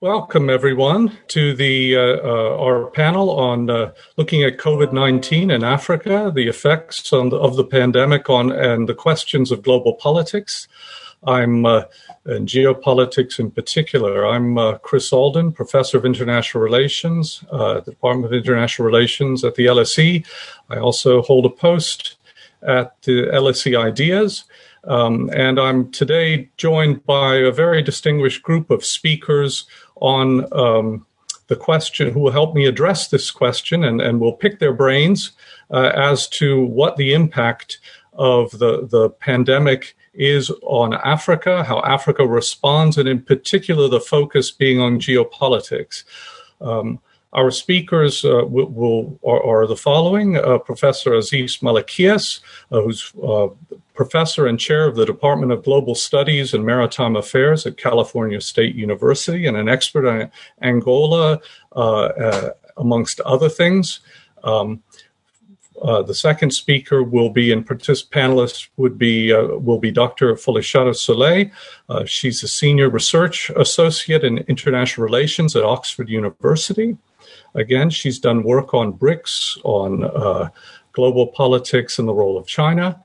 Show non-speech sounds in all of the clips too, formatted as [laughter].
Welcome, everyone, to the uh, uh, our panel on uh, looking at COVID nineteen in Africa, the effects the, of the pandemic on, and the questions of global politics. I'm uh, in geopolitics in particular. I'm uh, Chris Alden, professor of international relations uh, at the Department of International Relations at the LSE. I also hold a post at the LSE Ideas. Um, and I'm today joined by a very distinguished group of speakers on um, the question who will help me address this question and, and will pick their brains uh, as to what the impact of the, the pandemic is on Africa, how Africa responds, and in particular, the focus being on geopolitics. Um, our speakers uh, will, will are, are, the following: uh, Professor Assis Malaquias, uh, who's uh, professor and chair of the Department of Global Studies and Maritime Affairs at California State University, and an expert on Angola, uh, uh, amongst other things. Um, uh, the second speaker will be, and participant panelist would be uh, will be Dr. Folashadé Soulé. Uh, she's a senior research associate in international relations at Oxford University. Again, she's done work on BRICS, on uh, global politics and the role of China.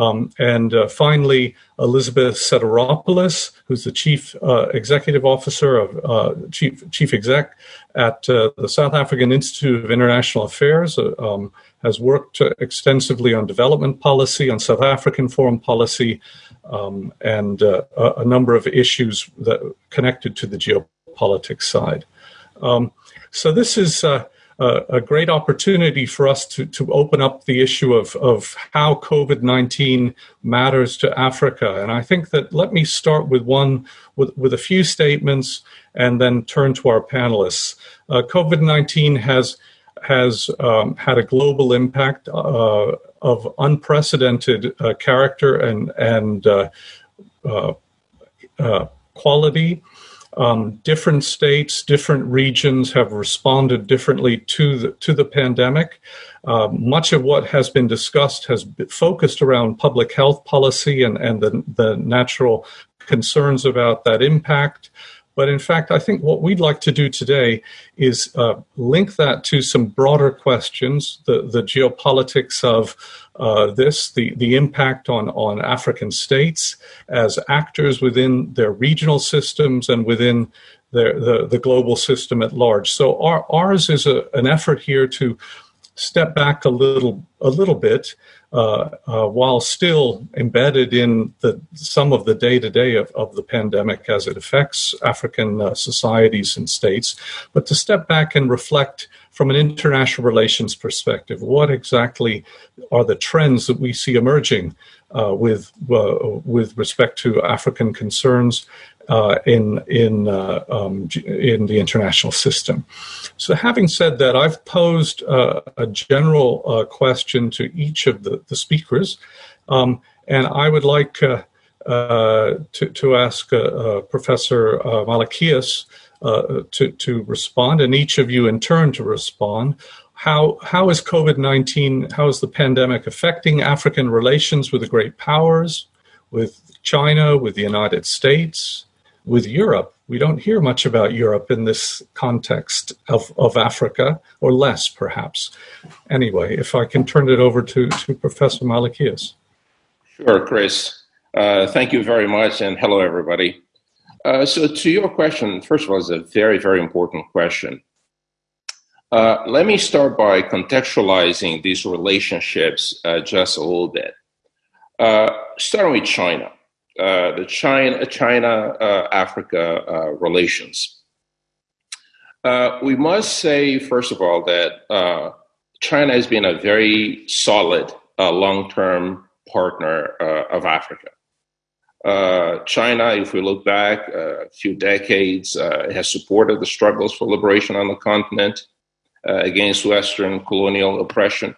Um, and uh, finally, Elizabeth Sidiropoulos, who's the chief uh, executive officer of uh, chief chief exec at uh, the South African Institute of International Affairs, uh, um, has worked extensively on development policy, on South African foreign policy, um, and uh, a, a, number of issues that connected to the geopolitics side. Um, so this is a great opportunity for us to, to open up the issue of, of how COVID 19 matters to Africa. And I think that let me start with one, with, with a few statements and then turn to our panelists. Uh, COVID 19 has has um, had a global impact uh, of unprecedented uh, character and and uh, uh, quality. Um, different states, different regions have responded differently to the to the pandemic. Uh, much of what has been discussed has been focused around public health policy and, and the, the natural concerns about that impact. But in fact, I think what we'd like to do today is uh, link that to some broader questions the, the geopolitics of uh, this, the, the impact on, on African states as actors within their regional systems and within their, the, the global system at large. So our, ours is a, an effort here to step back a little a little bit uh, uh, while still embedded in the, some of the day to day of the pandemic as it affects African uh, societies and states, but to step back and reflect from an international relations perspective what exactly are the trends that we see emerging uh, with uh, with respect to African concerns uh, in in uh, um, in the international system. So, having said that, I've posed uh, a general uh, question to each of the, the speakers, um, and I would like uh, to, to ask Professor Malaquias to to respond, and each of you in turn to respond. How, how is COVID 19, how is the pandemic affecting African relations with the great powers, with China, with the United States, with Europe. We don't hear much about Europe in this context of, of Africa, or less perhaps. Anyway, if I can turn it over to, to Professor Malaquias. Sure, Chris. Uh, thank you very much, and hello, everybody. Uh, so, to your question, first of all, it's a very, very important question. Uh, let me start by contextualizing these relationships uh, just a little bit. Uh, starting with China. Uh, the China China uh, Africa uh, relations. we must say, first of all, that China has been a very solid long term partner of Africa. Uh, China, if we look back a few decades, uh, has supported the struggles for liberation on the continent against Western colonial oppression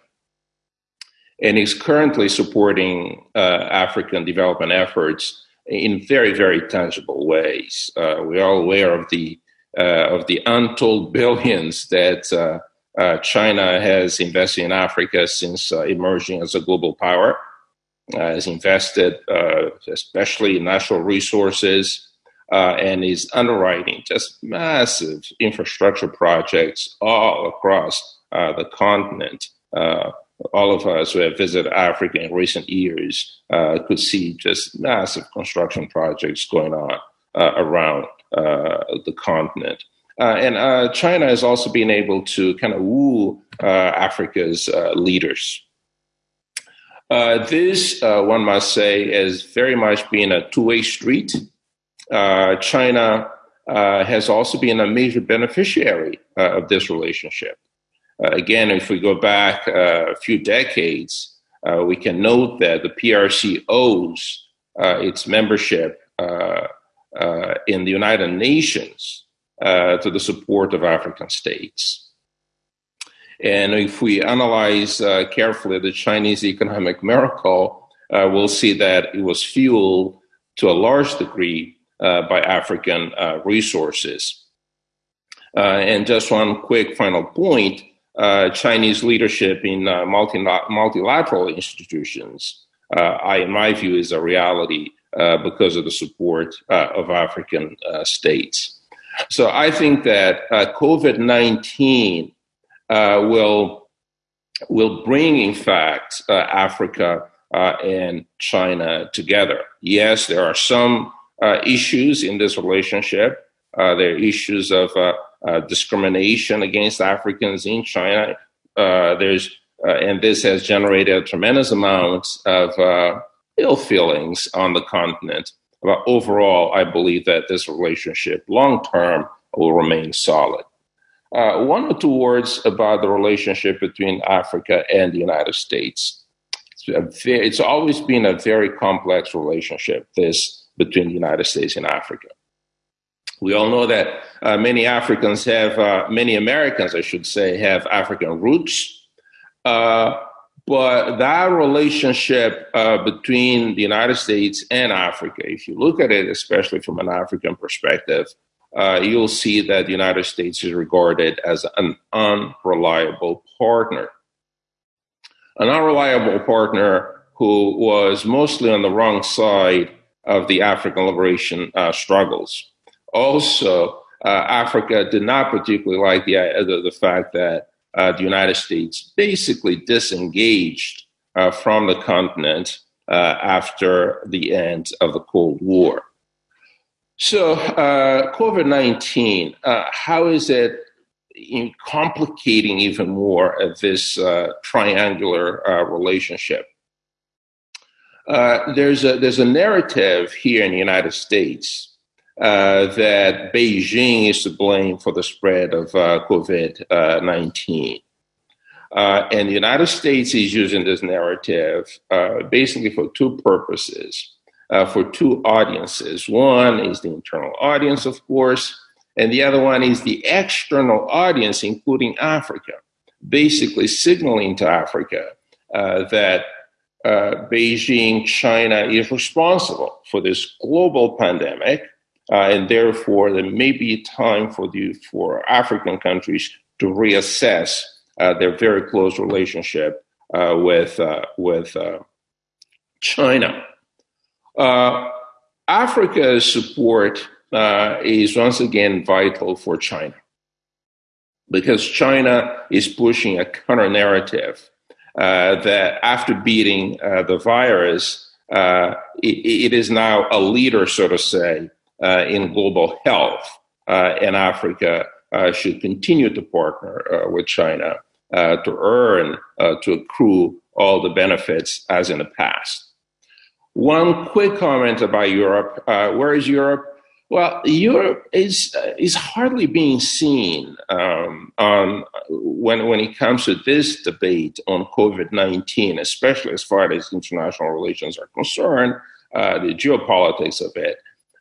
and is currently supporting uh, African development efforts in very, very tangible ways. Uh, we're all aware of the uh, of the untold [laughs] billions that uh, uh, China has invested in Africa since emerging as a global power. has invested, especially in natural resources, uh, and is underwriting just massive infrastructure projects all across uh, the continent. Uh, all of us who have visited Africa in recent years uh, could see just massive construction projects going on uh, around uh, the continent. and China has also been able to kind of woo Africa's leaders. Uh, this, uh, one must say, has very much been a two way street. Uh, China uh, has also been a major beneficiary uh, of this relationship. Again, if we go back a few decades, we can note that the PRC owes its membership in the United Nations to the support of African states. And if we analyze uh, carefully the Chinese economic miracle, uh, we'll see that it was fueled to a large degree uh, by African uh, resources. Uh, and just one quick final point uh, Uh, Chinese leadership in uh, multi- multilateral institutions, uh, I, in my view, is a reality because of the support of African states. So I think that COVID 19 uh, will will bring, in fact, uh, Africa uh, and China together. Yes, there are some issues in this relationship. Uh, there are issues of uh, uh, discrimination against Africans in China. there's and this has generated a tremendous amount of ill feelings on the continent. But overall, I believe that this relationship long term will remain solid. Uh, one or two words about the relationship between Africa and the United States. It's, very, it's, always been a very complex relationship, this between the United States and Africa. We all know that uh, many Africans have, uh, many Americans, I should say, have African roots. Uh, but that relationship uh, between the United States and Africa, if you look at it, especially from an African perspective, uh, you'll see that the United States is regarded as an unreliable partner. An unreliable partner who was mostly on the wrong side of the African liberation uh, struggles. Also, uh, Africa did not particularly like the, uh, the, the fact that uh, the United States basically disengaged uh, from the continent after the end of the Cold War. So, uh, COVID 19, uh, how is it complicating even more this uh, triangular uh, relationship? Uh, there's, a, there's a narrative here in the United States uh, that Beijing is to blame for the spread of COVID 19. and the United States is using this narrative basically for two purposes uh, for two audiences. One is the internal audience, of course, and the other one is the external audience, including Africa, basically signaling to Africa uh, that uh, Beijing, China is responsible for this global pandemic, uh, and therefore there may be time for the for African countries to reassess uh, their very close relationship uh, with with China. Uh, Africa's support uh, is once again vital for China because China is pushing a counter narrative uh, that after beating uh, the virus, uh, it, it is now a leader, so to say, uh, in global health, and Africa should continue to partner with China to earn, to accrue all the benefits as in the past. One quick comment about Europe. Uh, where is Europe? Well, Europe is uh, is hardly being seen um, on when when it comes to this debate on COVID nineteen, especially as far as international relations are concerned, uh, the geopolitics of it.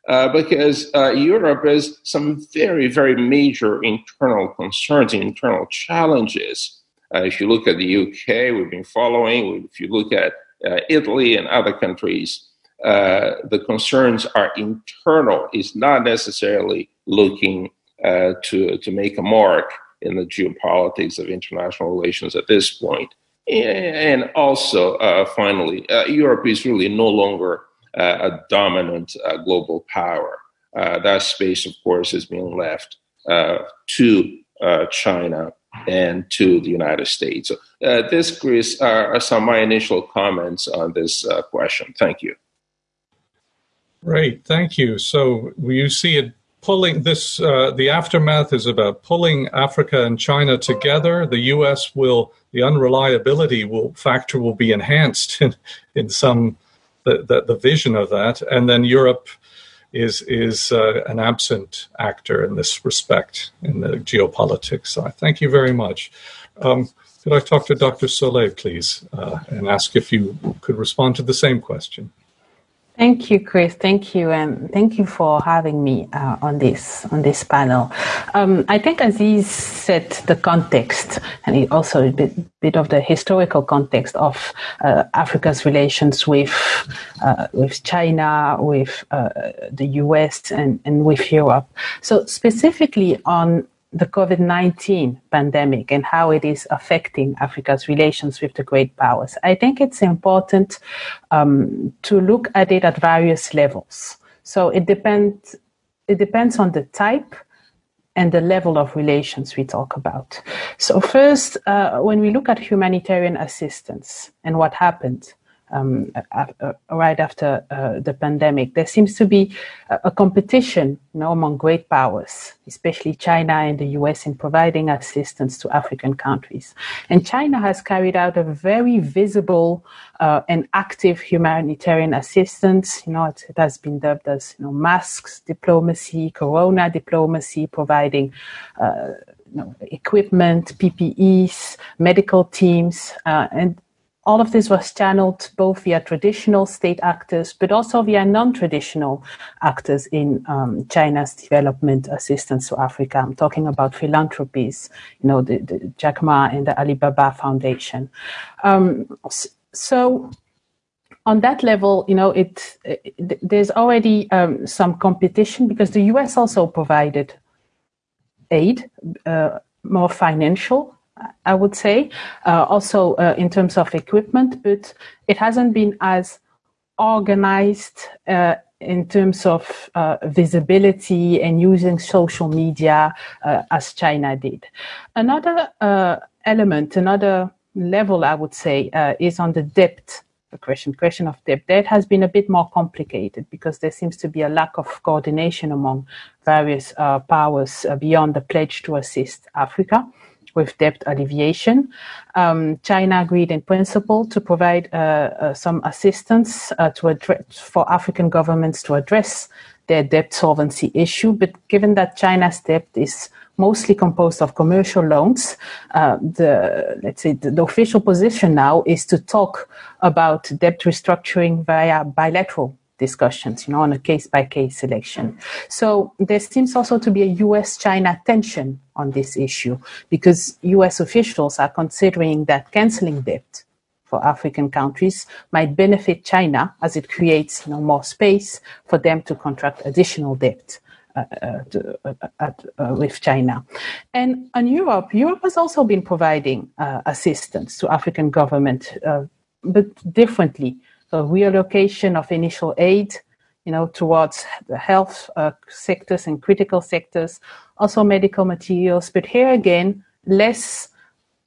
Uh, because uh, Europe has some very, very major internal concerns, internal challenges. Uh, if you look at the UK, we've been following. If you look at uh, Italy and other countries, uh, the concerns are internal. It's not necessarily looking to to make a mark in the geopolitics of international relations at this point. And also, finally, Europe is really no longer a dominant global power. uh, that space, of course, is being left uh, to uh, China and to the United States. So, this, Chris, are some of my initial comments on this question. Thank you. Great, thank you. So you see it pulling this. Uh, the aftermath is about pulling Africa and China together. The U.S. will the unreliability will factor will be enhanced [laughs] in in some the, the, the vision of that, and then Europe is is uh, an absent actor in this respect in the geopolitics. So I thank you very much. Um, could I talk to Dr. Soulé, please, uh, and ask if you could respond to the same question? Thank you, Chris. Thank you, and thank you for having me uh, on this on this panel. Um, I think Assis set the context, and also a bit, bit of the historical context of uh, Africa's relations with uh, with China, with uh, the U.S., and, and with Europe. So specifically on the COVID 19 pandemic and how it is affecting Africa's relations with the great powers. I think it's important um, to look at it at various levels. So it depends, it depends on the type and the level of relations we talk about. So, first, uh, when we look at humanitarian assistance and what happened, um, uh, right after uh, the pandemic. There seems to be a, a, competition you know, among great powers, especially China and the US, in providing assistance to African countries. And China has carried out a very visible uh, and active humanitarian assistance. You know, it, it, has been dubbed as you know, masks diplomacy, corona diplomacy, providing uh, you know, equipment, PPEs, medical teams, uh, and all of this was channeled both via traditional state actors, but also via non-traditional actors in um, China's development assistance to Africa. I'm talking about philanthropies, you know, the, the Jack Ma and the Alibaba Foundation. Um, so on that level, you know, it, it there's already um, some competition because the U.S. also provided aid, uh, more financial I would say, uh, also uh, in terms of equipment, but it hasn't been as organized uh, in terms of uh, visibility and using social media uh, as China did. Another uh, element, another level, I would say, is on the depth the question, question of debt. That has been a bit more complicated because there seems to be a lack of coordination among various powers beyond the pledge to assist Africa with debt alleviation. Um, China agreed in principle to provide uh, uh, some assistance uh, to address, for African governments to address their debt solvency issue. But given that China's debt is mostly composed of commercial loans, uh, the let's say the, the official position now is to talk about debt restructuring via bilateral discussions, you know, on a case by case selection. So there seems also to be a US China tension on this issue because US officials are considering that canceling debt for African countries might benefit China as it creates you know, more space for them to contract additional debt. Uh, uh, to, uh, uh with China. And on Europe, Europe has also been providing uh, assistance to African government, uh, but differently so reallocation of initial aid, you know, towards the health uh, sectors and critical sectors, also medical materials. But here again, less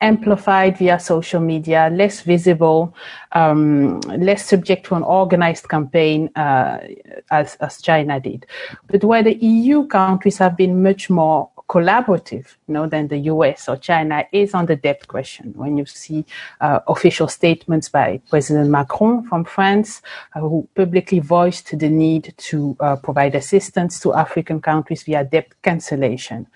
amplified via social media, less visible, um, less subject to an organized campaign uh, as, as China did. But where the EU countries have been much more collaborative you know, than the US or China is on the debt question. When you see uh, official statements by President Macron from France, uh, who publicly voiced the need to uh, provide assistance to African countries via debt cancellation.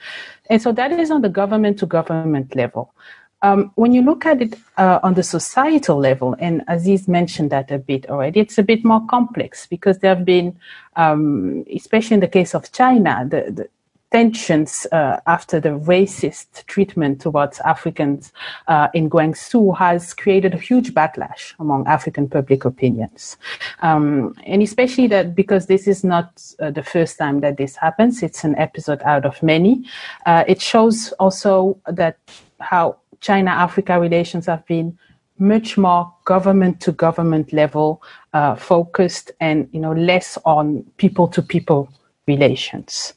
And so that is on the government to government level. Um, when you look at it uh, on the societal level, and Assis mentioned that a bit already, it's a bit more complex because there have been, um, especially in the case of China, the, the tensions uh, after the racist treatment towards Africans uh, in Guangzhou has created a huge backlash among African public opinions. Um, and especially that because this is not uh, the first time that this happens, it's an episode out of many. Uh, it shows also that how China Africa relations have been much more government to government level uh, focused and you know less on people to people relations.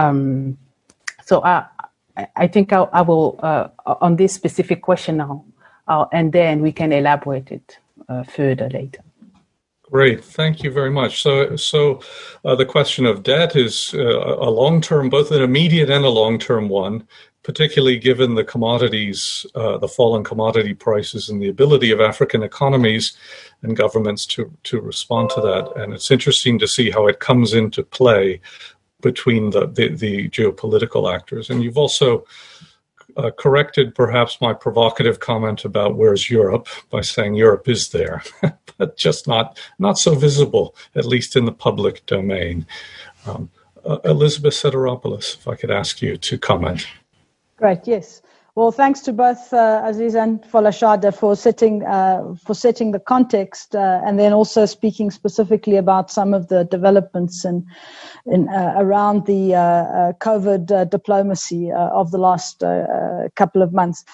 Um, so I, I think I, I will, uh, on this specific question now, and then we can elaborate it uh, further later. Great, thank you very much. So, so uh, the question of debt is uh, a long-term, both an immediate and a long-term one, particularly given the commodities, uh, the fallen commodity prices, and the ability of African economies and governments to to respond to that. And it's interesting to see how it comes into play between the the, the geopolitical actors. And you've also uh, corrected perhaps my provocative comment about where's Europe by saying Europe is there, [laughs] but just not not so visible, at least in the public domain. Um, uh, Elizabeth Sidiropoulos, if I could ask you to comment. Great. Yes. Well, thanks to both uh, Assis and Folashadé for setting uh, for setting the context, uh, and then also speaking specifically about some of the developments and in, uh, around the uh, uh, COVID diplomacy of the last couple of months.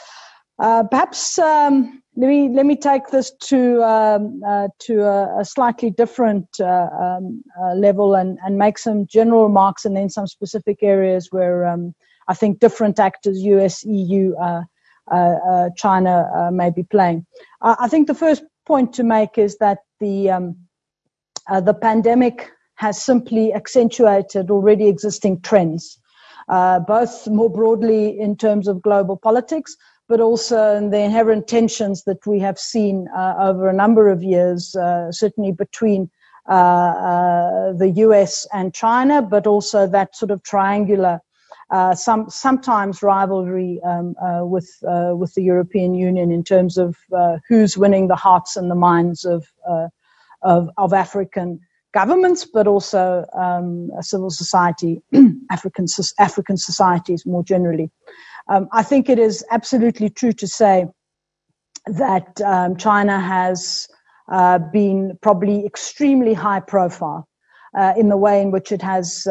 perhaps um, let me let me take this to um, to a, a, slightly different um, level and, and make some general remarks, and then some specific areas where. I think different actors, US, EU, uh, uh, uh, China, uh, may be playing. I think the first point to make is that the um, uh, the pandemic has simply accentuated already existing trends, uh, both more broadly in terms of global politics, but also in the inherent tensions that we have seen over a number of years, certainly between the US and China, but also that sort of triangular uh, some sometimes rivalry um, uh, with uh, with the European Union in terms of uh, who's winning the hearts and the minds of uh, of, of, African governments, but also um, civil society, [clears throat] African African societies more generally. Um, I think it is absolutely true to say that um, China has uh, been probably extremely high profile. in the way in which it has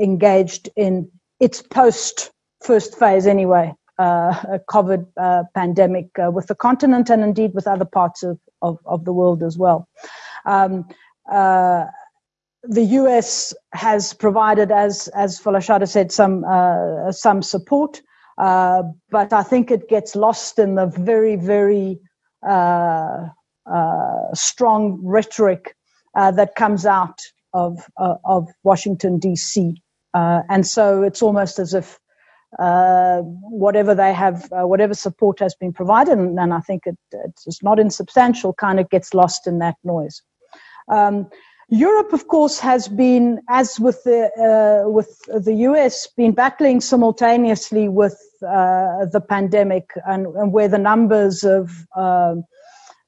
engaged in it's post first phase anyway, uh, a COVID uh, pandemic uh, with the continent and indeed with other parts of, of, of the world as well. Um, uh, the US has provided, as as Folashadé said, some uh, some support, uh, but I think it gets lost in the very very strong rhetoric that comes out of of Washington D.C. Uh, and so it's almost as if uh, whatever they have, uh, whatever support has been provided, and, and I think it, it's not insubstantial, kind of gets lost in that noise. Um, Europe, of course, has been, as with the uh, with the US, been battling simultaneously with uh, the pandemic, and, and, where the numbers of um,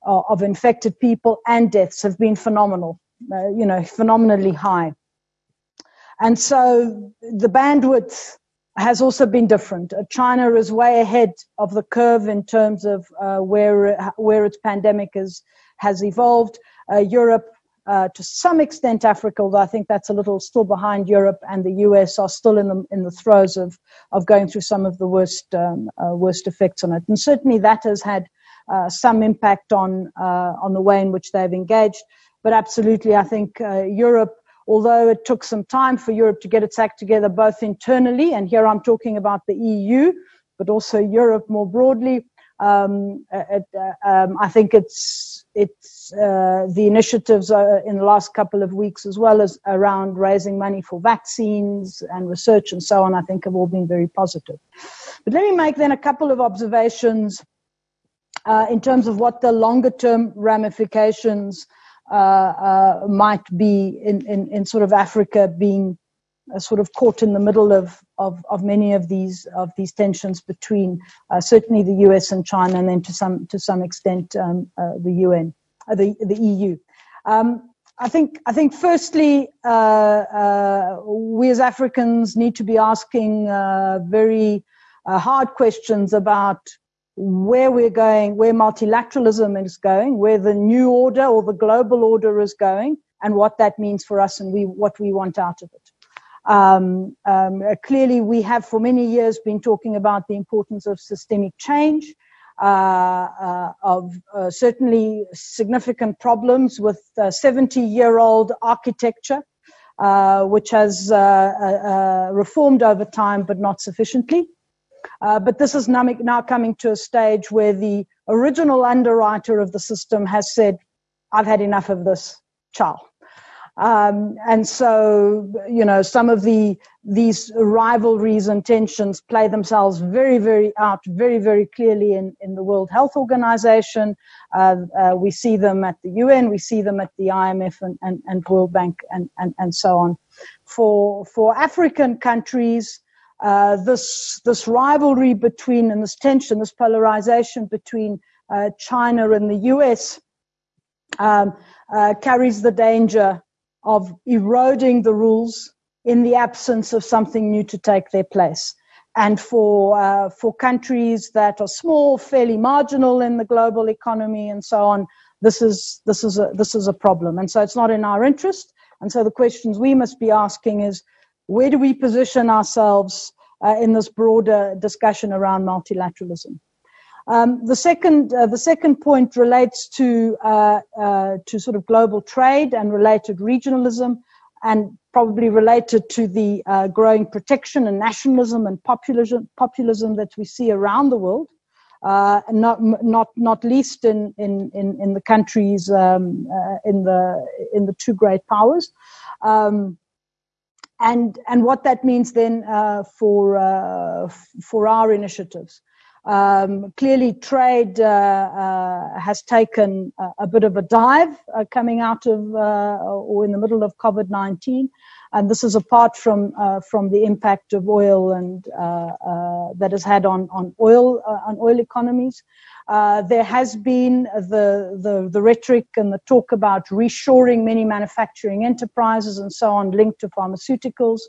of infected people and deaths have been phenomenal, uh, you know, phenomenally high. And so the bandwidth has also been different. Uh, China is way ahead of the curve in terms of uh, where where its pandemic is, has evolved. Uh, Europe, uh, to some extent, Africa, although I think that's a little still behind Europe, and the US are still in the in the throes of of going through some of the worst um, uh, worst effects on it. And certainly that has had uh, some impact on on the way in which they've engaged. But absolutely, I think Europe although it took some time for Europe to get its act together, both internally, and here I'm talking about the EU, but also Europe more broadly. Um, it, uh, um, I think it's it's uh, the initiatives uh, in the last couple of weeks, as well as around raising money for vaccines and research and so on. I think have all been very positive. But let me make then a couple of observations uh, in terms of what the longer term ramifications might be in, in, in, sort of Africa being uh, sort of caught in the middle of, of, of, many of these of these tensions between certainly the US and China, and then to some to some extent um, the UN, the the EU. Um, I think I think firstly, uh, uh, we as Africans need to be asking uh, very hard questions about where we're going, where multilateralism is going, where the new order or the global order is going, and what that means for us and we, what we want out of it. Um, um, clearly, we have for many years been talking about the importance of systemic change, uh, uh, of uh, certainly significant problems with 70 year old architecture uh, which has uh, uh, reformed over time, but not sufficiently. But this is now, now coming to a stage where the original underwriter of the system has said, I've had enough of this, ciao. Um, and so, you know, some of the these rivalries and tensions play themselves very, very out, very, very clearly in, in the World Health Organization. Uh, uh, we see them at the UN, we see them at the IMF and, and, and World Bank and, and, and so on. For for African countries, uh, this this rivalry between and this tension, this polarization between uh, China and the US um, uh, carries the danger of eroding the rules in the absence of something new to take their place. And for uh, for countries that are small, fairly marginal in the global economy, and so on, this is this is a this is a problem. And so it's not in our interest. And so the questions we must be asking is, where do we position ourselves uh, in this broader discussion around multilateralism? Um, the second, uh, the second point relates to uh, uh, to sort of global trade and related regionalism, and probably related to the uh, growing protection and nationalism and populism populism that we see around the world, uh, not not not least in in in, in the countries um, in the in the two great powers. Um, and and what that means then for for our initiatives. Um, clearly, trade uh, uh, has taken a, a, bit of a dive uh, coming out of uh, or in the middle of COVID 19. And this is apart from uh, from the impact of oil and uh, that has had on on oil on oil economies. there has been the, the the rhetoric and the talk about reshoring many manufacturing enterprises and so on linked to pharmaceuticals.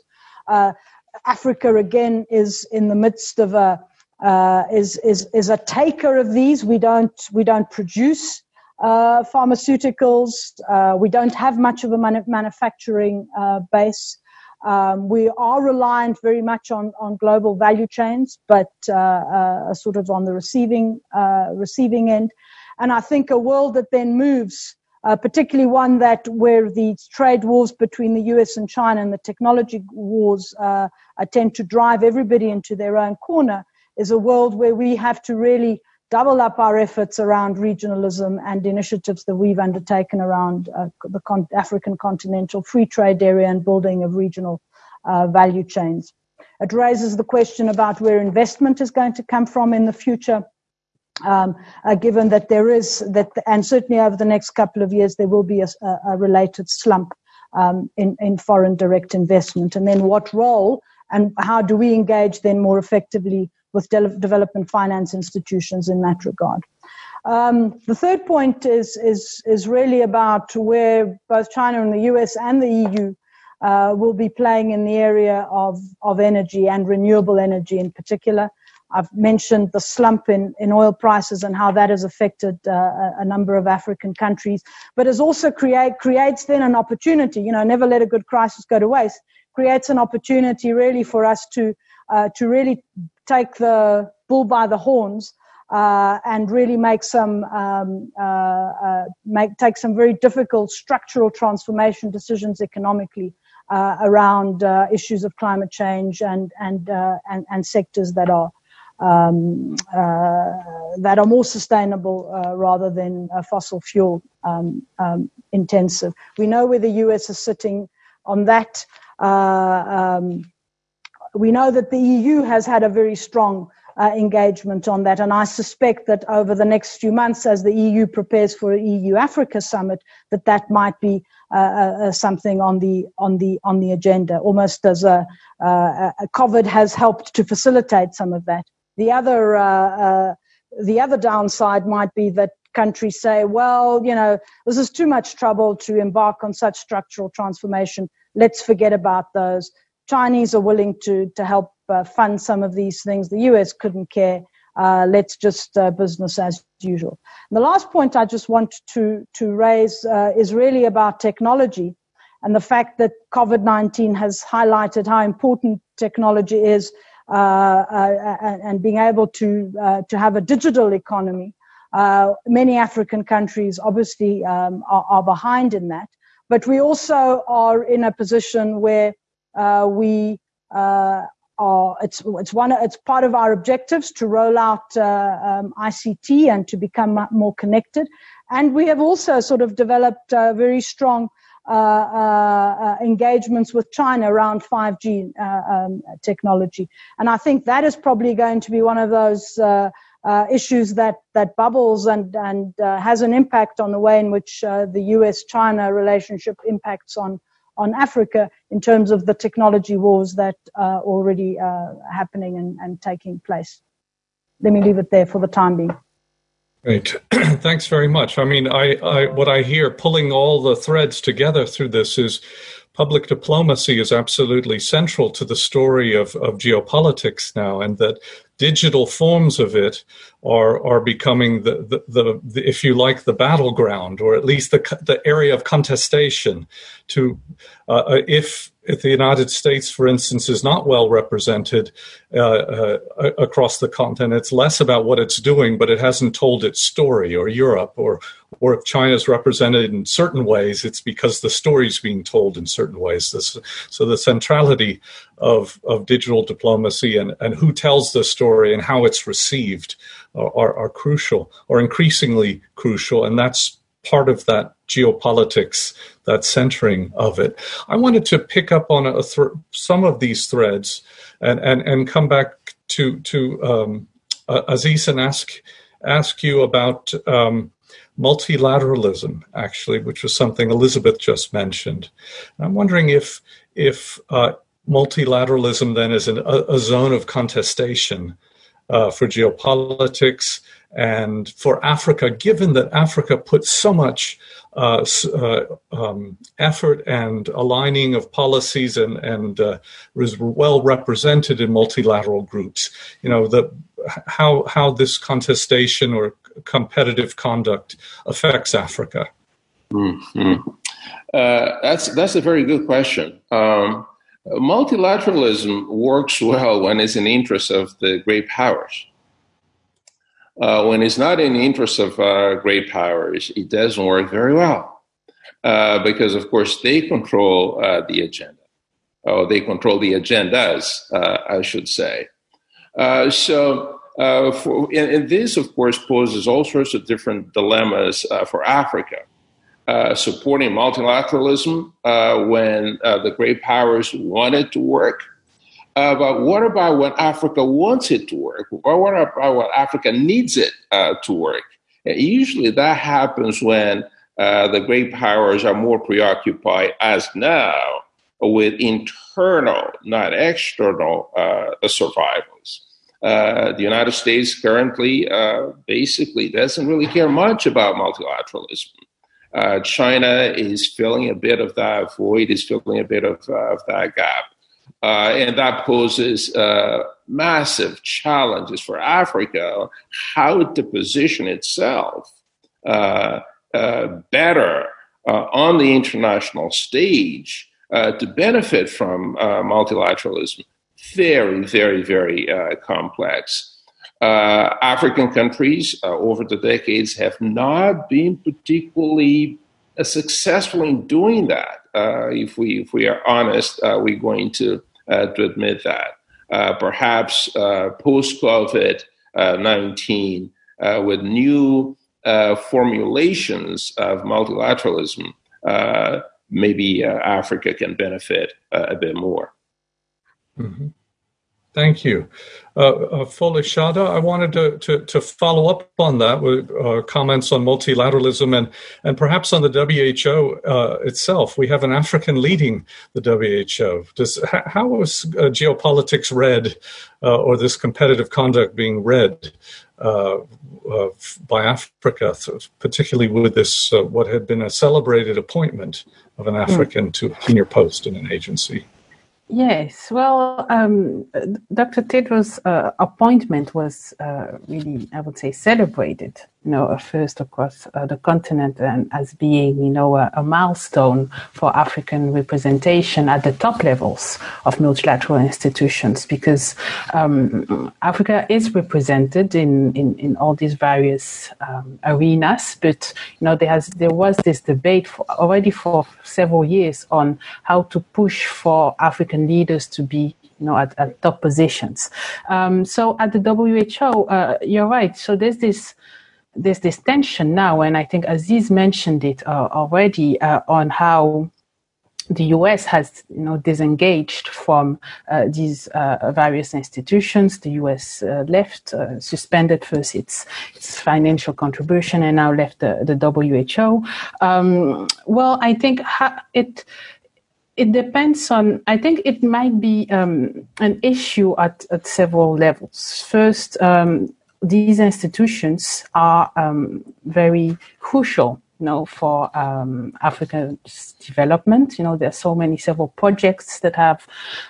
Africa again is in the midst of a uh, is is is a taker of these. We don't we don't produce uh, pharmaceuticals. Uh, we don't have much of a manufacturing uh, base. Um, we are reliant very much on on global value chains, but uh, uh, sort of on the receiving receiving end. And I think a world that then moves. particularly one that where the trade wars between the US and China and the technology wars tend to drive everybody into their own corner, is a world where we have to really double up our efforts around regionalism and initiatives that we've undertaken around uh, the con- African continental free trade area and building of regional uh, value chains. It raises the question about where investment is going to come from in the future. Um, uh, given that there is that, and certainly over the next couple of years, there will be a, a related slump um, in, in foreign direct investment. And then what role and how do we engage then more effectively with de- development finance institutions in that regard. Um, the third point is, is, is really about where both China and the US and the EU uh, will be playing in the area of, of energy and renewable energy in particular. I've mentioned the slump in, in oil prices and how that has affected uh, a number of African countries, but has also create, creates then an opportunity, you know, never let a good crisis go to waste, creates an opportunity really for us to, uh, to really take the bull by the horns uh, and really make some um, uh, uh, make take some very difficult structural transformation decisions economically uh, around uh, issues of climate change and and uh, and, and, sectors that are um, that are more sustainable rather than fossil fuel um, um, intensive. We know where the US is sitting on that. Um, we know that the EU has had a very strong uh, engagement on that, and I suspect that over the next few months, as the EU prepares for a EU Africa summit, that that might be uh, uh, uh, something on the on the on the agenda, almost as a, uh, COVID has helped to facilitate some of that. The other uh, the other downside might be that countries say, well, you know, this is too much trouble to embark on such structural transformation. Let's forget about those. Chinese are willing to to help uh, fund some of these things. The US couldn't care. Uh, let's just uh, business as usual. And the last point I just want to to raise uh, is really about technology and the fact that COVID nineteen has highlighted how important technology is uh, uh, and being able to to have a digital economy. many African countries obviously um, are, are behind in that. but we also are in a position where we uh, are. It's it's one. It's part of our objectives to roll out uh, um, ICT and to become more connected. And we have also sort of developed very strong uh, uh, engagements with China around 5G uh, um, technology. And I think that is probably going to be one of those issues that, that bubbles and, and has an impact on the way in which the US China relationship impacts on, on Africa in terms of the technology wars that are already uh, happening and, and taking place. Let me leave it there for the time being. Great. [clears throat] Thanks very much. I mean, I, I, what I hear pulling all the threads together through this is public diplomacy is absolutely central to the story of, of geopolitics now, and that digital forms of it are are becoming the, the, the, the, if you like the battleground or at least the the area of contestation to uh, uh if if the United States, for instance, is not well represented uh, uh, across the continent, it's less about what it's doing, but it hasn't told its story, or Europe, or or if China is represented in certain ways, it's because the story is being told in certain ways. This, so the centrality of of digital diplomacy and and who tells the story and how it's received are, are, are crucial, or increasingly crucial, and that's part of that geopolitics, that centering of it. I wanted to pick up on a th- some of these threads and, and, and come back to to um, uh, Assis and ask ask you about um, multilateralism, actually, which was something Elizabeth just mentioned. I'm wondering if if uh, multilateralism then is an, a, a, zone of contestation uh, for geopolitics and for Africa, given that Africa put so much uh, uh, um, effort and aligning of policies and, and uh, was well represented in multilateral groups, you know, the, how, how this contestation or competitive conduct affects Africa. Mm-hmm. Uh, that's, that's a very good question. Um, multilateralism works well when it's in the interest of the great powers uh, when it's not in the interest of uh, great powers, it doesn't work very well uh, because, of course, they control uh, the agenda. Oh, they control the agendas, uh, I should say. Uh, for, and, and, this, of course, poses all sorts of different dilemmas for Africa. supporting multilateralism when the great powers want it to work uh, but what about when Africa wants it to work? Or what about when Africa needs it uh, to work? And usually that happens when uh, the great powers are more preoccupied, as now, with internal, not external uh, survivals. Uh, the United States currently uh, basically doesn't really care much about multilateralism. China is filling a bit of that void, is filling a bit of, of that gap. Uh, and that poses uh, massive challenges for Africa how to position itself uh, uh better uh, on the international stage uh, to benefit from multilateralism. Very, very, very uh, complex. Uh, African countries uh, over the decades have not been particularly successful in doing that. Uh, if we if we are honest, uh, we're going to uh, to admit that. perhaps post COVID nineteen, with new formulations of multilateralism, maybe Africa can benefit a bit more. Mm-hmm. Thank you. Uh, uh, Folashadé, I wanted to, to, to, follow up on that with uh, comments on multilateralism and, and perhaps on the WHO uh, itself. We have an African leading the WHO. Does, how is uh, geopolitics read uh, or this competitive conduct being read uh, by Africa, particularly with this, what had been a celebrated appointment of an hmm. African mm. to a senior post in an agency? Yes, well, um, Dr. Tedros' uh, appointment was uh, really, I would say, celebrated you know, first across uh, the continent and as being, you know, a, a, milestone for African representation at the top levels of multilateral institutions because um, Africa is represented in, in, in all these various um, arenas. But, you know, there, has, there was this debate for, already for several years on how to push for African leaders to be you know, at, at top positions. Um, so at the WHO, uh, you're right. So there's this there's this tension now, and I think Assis mentioned it uh, already uh, on how the US has, you know, disengaged from uh, these uh, various institutions. The US uh, left, uh, suspended first its its financial contribution, and now left the, the WHO. Um, well, I think ha- it it depends on i think it might be um, an issue at, at several levels first um, these institutions are um, very crucial you know, for um, African development. You know, there are so many several projects that have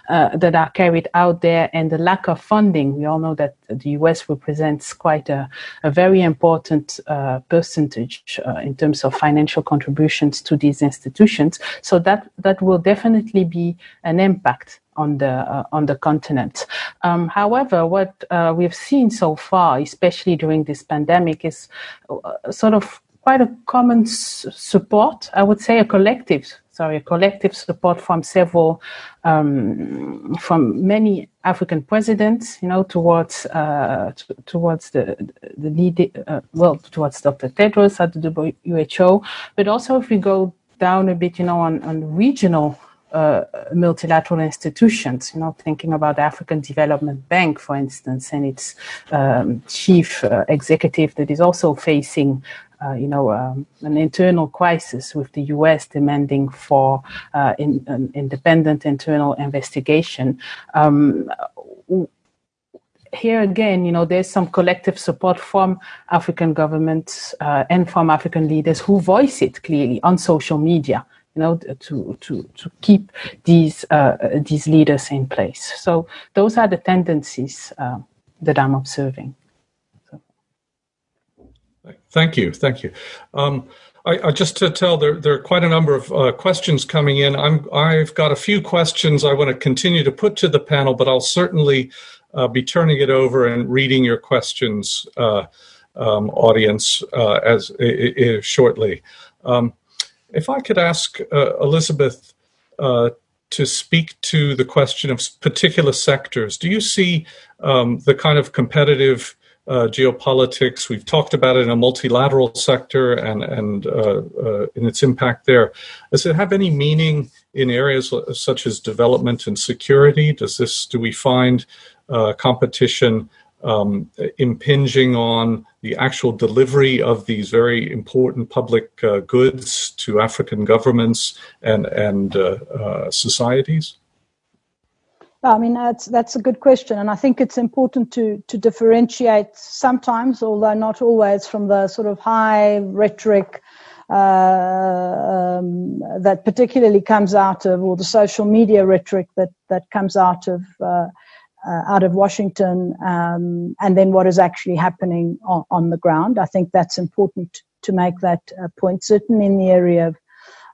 uh, that are carried out there, and the lack of funding. We all know that the U.S. represents quite a, a very important uh, percentage uh, in terms of financial contributions to these institutions. So that that will definitely be an impact on the uh, on the continent. Um, however, what uh, we've seen so far, especially during this pandemic, is uh, sort of quite a common s- support. I would say a collective, sorry, a collective support from several, um, from many African presidents, you know, towards uh, t- towards the the lead, uh, well, towards Dr. Tedros at the WHO, but also if we go down a bit, you know, on, on regional uh, multilateral institutions, you know, thinking about African Development Bank, for instance, and its um, chief uh, executive that is also facing, uh, you know, um, an internal crisis with the U.S. demanding for uh, in, an independent internal investigation. Um, here again, you know, there's some collective support from African governments uh, and from African leaders who voice it clearly on social media you know, to to to keep these uh, these leaders in place. So those are the tendencies uh, that I'm observing. So. Thank you, thank you. Um, I, I, just to tell, there there are quite a number of uh, questions coming in. I'm I've got a few questions I want to continue to put to the panel, but I'll certainly uh, be turning it over and reading your questions, uh, um, audience, uh, as shortly. Um, if I could ask uh, Elizabeth uh, to speak to the question of particular sectors, do you see um, the kind of competitive uh, geopolitics we've talked about it in a multilateral sector and and uh, uh, in its impact there? Does it have any meaning in areas such as development and security? Does this do we find uh, competition um, impinging on the actual delivery of these very important public uh, goods to African governments and and uh, uh, societies? I mean that's that's a good question, and I think it's important to to differentiate sometimes, although not always, from the sort of high rhetoric uh, um, that particularly comes out of, or the social media rhetoric that that comes out of uh, out of Washington, um, and then what is actually happening on, on, the ground. I think that's important to make that uh, point, certainly in the area of,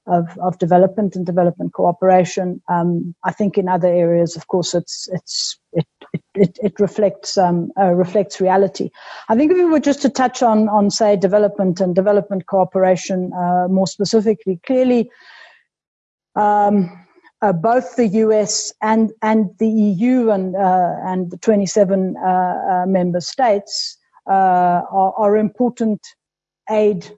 of, of development and development cooperation. Um, I think in other areas, of course, it's it's it it, it reflects um, uh, reflects reality. I think if we were just to touch on on say development and development cooperation uh, more specifically, clearly. Um, uh, both the US and and the EU and uh, and the 27 uh, uh, member states uh, are, are, important aid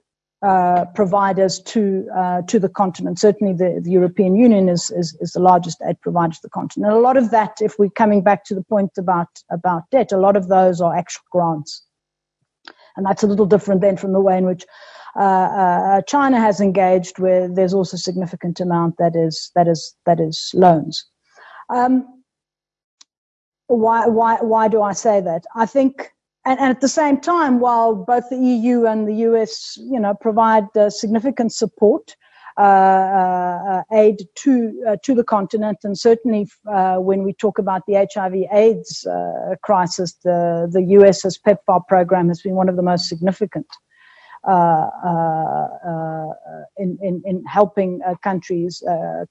providers to to the continent. Certainly, the, the European Union is, is, is the largest aid provider to the continent. And a lot of that, if we're coming back to the point about about debt, a lot of those are actual grants, and that's a little different then from the way in which uh, uh, China has engaged with. There's also a significant amount that is that is that is loans. Um, why why why do I say that? I think. And, and, at the same time, while both the EU and the US, you know, provide uh, significant support, uh, uh, aid to uh, to the continent, and certainly when we talk about the HIV/AIDS crisis, the the US's PEPFAR program has been one of the most significant uh, uh, in, in, in helping countries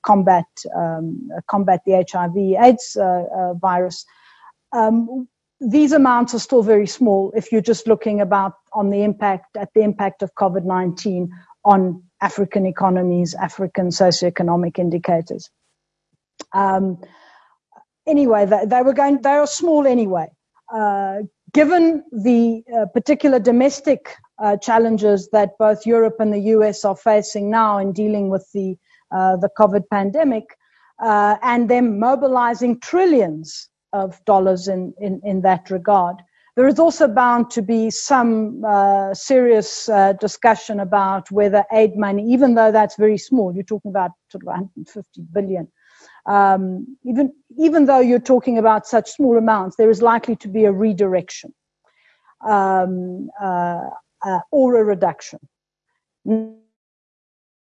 combat um, combat the HIV/AIDS virus. Um, these amounts are still very small if you're just looking about on the impact at the impact of COVID-19 on African economies, African socioeconomic indicators. Um, anyway, they, they, were going, they are small anyway. Uh, given the uh, particular domestic uh, challenges that both Europe and the US are facing now in dealing with the, uh, the COVID pandemic, uh, and them mobilizing trillions of dollars in, in, in that regard. There is also bound to be some uh, serious uh, discussion about whether aid money, even though that's very small, you're talking about sort of 150 billion. Um, even even though you're talking about such small amounts, there is likely to be a redirection um, uh, uh or a reduction.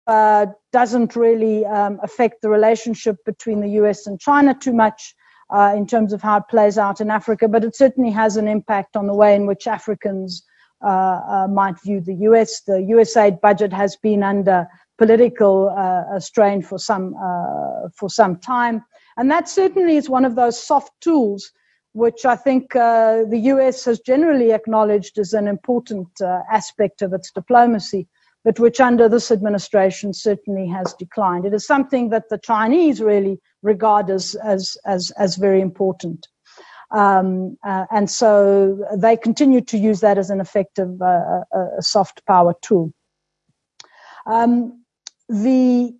Uh, doesn't really um, affect the relationship between the US and China too much uh, in terms of how it plays out in Africa, but it certainly has an impact on the way in which Africans uh, uh, might view the US. The USAID budget has been under political uh, strain for some for some time, and that certainly is one of those soft tools which I think uh, the US has generally acknowledged as an important aspect of its diplomacy but which under this administration certainly has declined. It is something that the Chinese really regard as, as, as, as very important. Um, uh, and so they continue to use that as an effective uh, uh, soft power tool. Um, the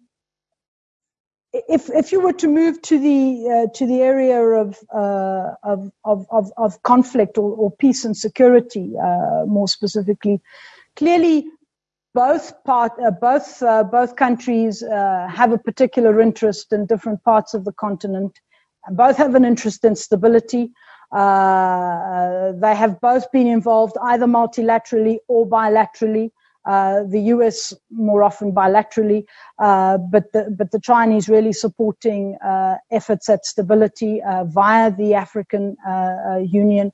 if if you were to move to the uh, to the area of, uh, of, of of of conflict or, or peace and security, uh, more specifically, clearly both part, uh, both uh, both countries uh, have a particular interest in different parts of the continent. Both have an interest in stability. They have both been involved either multilaterally or bilaterally. Uh, the U.S. more often bilaterally, uh, but the but the Chinese really supporting efforts at stability via the African Union.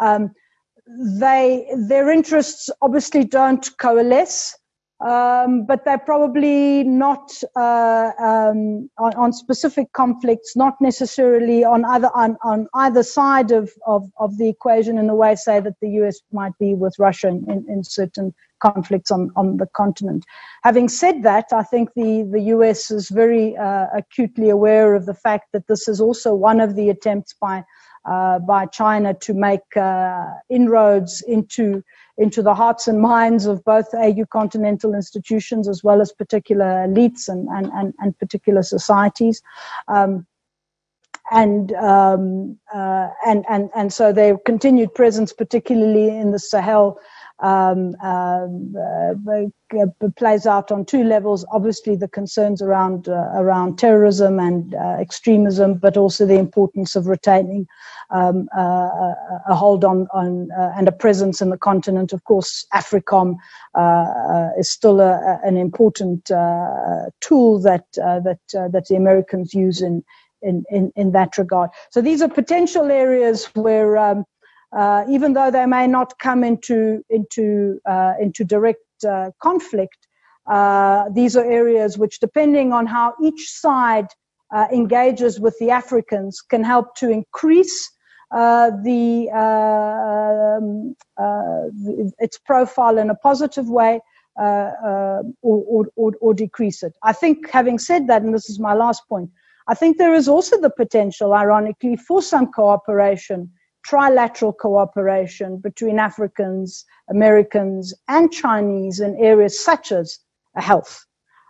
Um, they their interests obviously don't coalesce, um, but they're probably not uh, um, on, on, specific conflicts, not necessarily on either on, on either side of, of, of, the equation in the way, say, that the US might be with Russia in, in certain conflicts on, on the continent. Having said that, I think the, the US is very uh, acutely aware of the fact that this is also one of the attempts by uh, by China to make uh, inroads into into the hearts and minds of both AU continental institutions as well as particular elites and and and, and particular societies. Um, and um, uh, and and and so their continued presence, particularly in the Sahel, um, um, uh, uh, plays out on two levels. Obviously, the concerns around uh, around terrorism and uh, extremism, but also the importance of retaining um, uh, a hold on on and a presence in the continent. Of course, AFRICOM is still a, an important tool that that that the Americans use in in, in, in that regard. So these are potential areas where um, uh, even though they may not come into into uh, into direct uh, conflict, uh, these are areas which, depending on how each side uh, engages with the Africans, can help to increase uh, the um, its profile in a positive way. Or, or, or, or decrease it. I think, having said that, and this is my last point, I think there is also the potential, ironically, for some cooperation trilateral cooperation between Africans, Americans, and Chinese in areas such as health,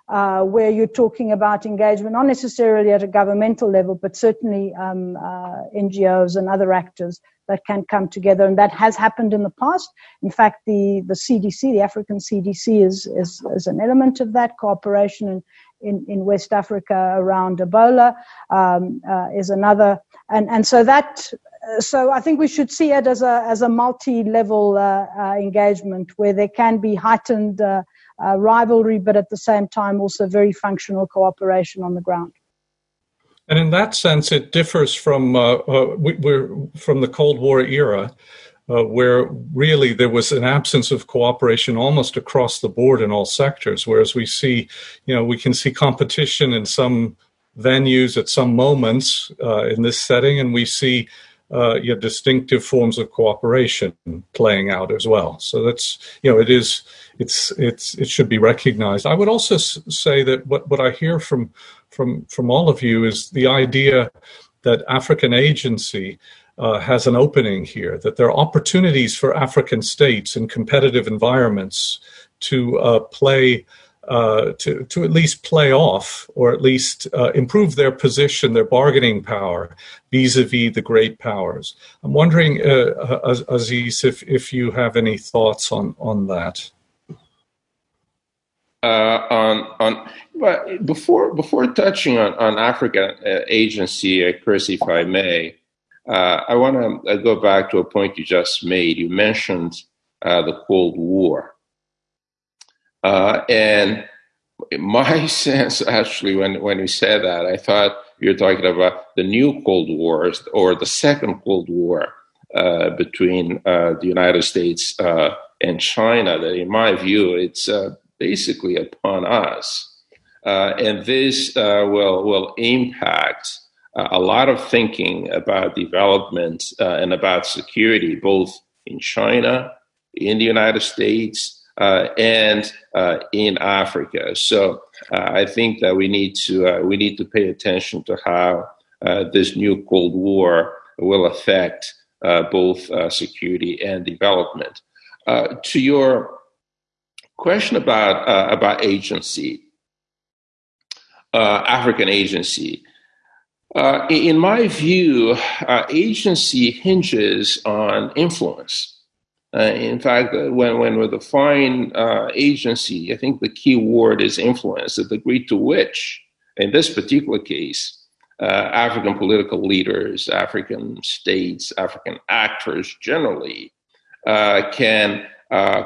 uh, where you're talking about engagement, not necessarily at a governmental level, but certainly um, uh, NGOs and other actors that can come together. And that has happened in the past. In fact, the, the CDC, the African CDC, is, is, is an element of that cooperation in, in, in West Africa around Ebola um, uh, is another. And, and so that so I think we should see it as a as a multi-level uh, uh, engagement where there can be heightened uh, rivalry, but at the same time also very functional cooperation on the ground. And in that sense, it differs from uh, uh, we, from the Cold War era. uh, where really there was an absence of cooperation almost across the board in all sectors. Whereas we see, you know, we can see competition in some venues at some moments in this setting, and we see uh, you know, distinctive forms of cooperation playing out as well. So that's you know it is it's it's it should be recognized. I would also say that what what I hear from from from all of you is the idea that African agency uh, has an opening here, that there are opportunities for African states in competitive environments to uh, play. Uh, to to at least play off or at least uh, improve their position, their bargaining power vis-a-vis the great powers. I'm wondering, uh, Assis, if if you have any thoughts on on that. Uh, on on but before before touching on on African agency, Chris, if I may, uh, I want to uh, go back to a point you just made. You mentioned uh, the Cold War. Uh, and my [laughs] sense, actually, when, when you said that, I thought you were talking about the new Cold War or the second Cold War uh, between the United States and China. That, in my view, it's basically upon us. and this will, will impact uh, a lot of thinking about development uh, and about security, both in China, in the United States, uh, and uh, in Africa. So uh, I think that we need to uh, we need to pay attention to how this new Cold War will affect both security and development. to your question about about agency, African agency. Uh, in my view, uh, agency hinges on influence. Uh, in fact, uh, when, when we define uh, agency, I think the key word is influence, the degree to which, in this particular case, uh, African political leaders, African states, African actors generally can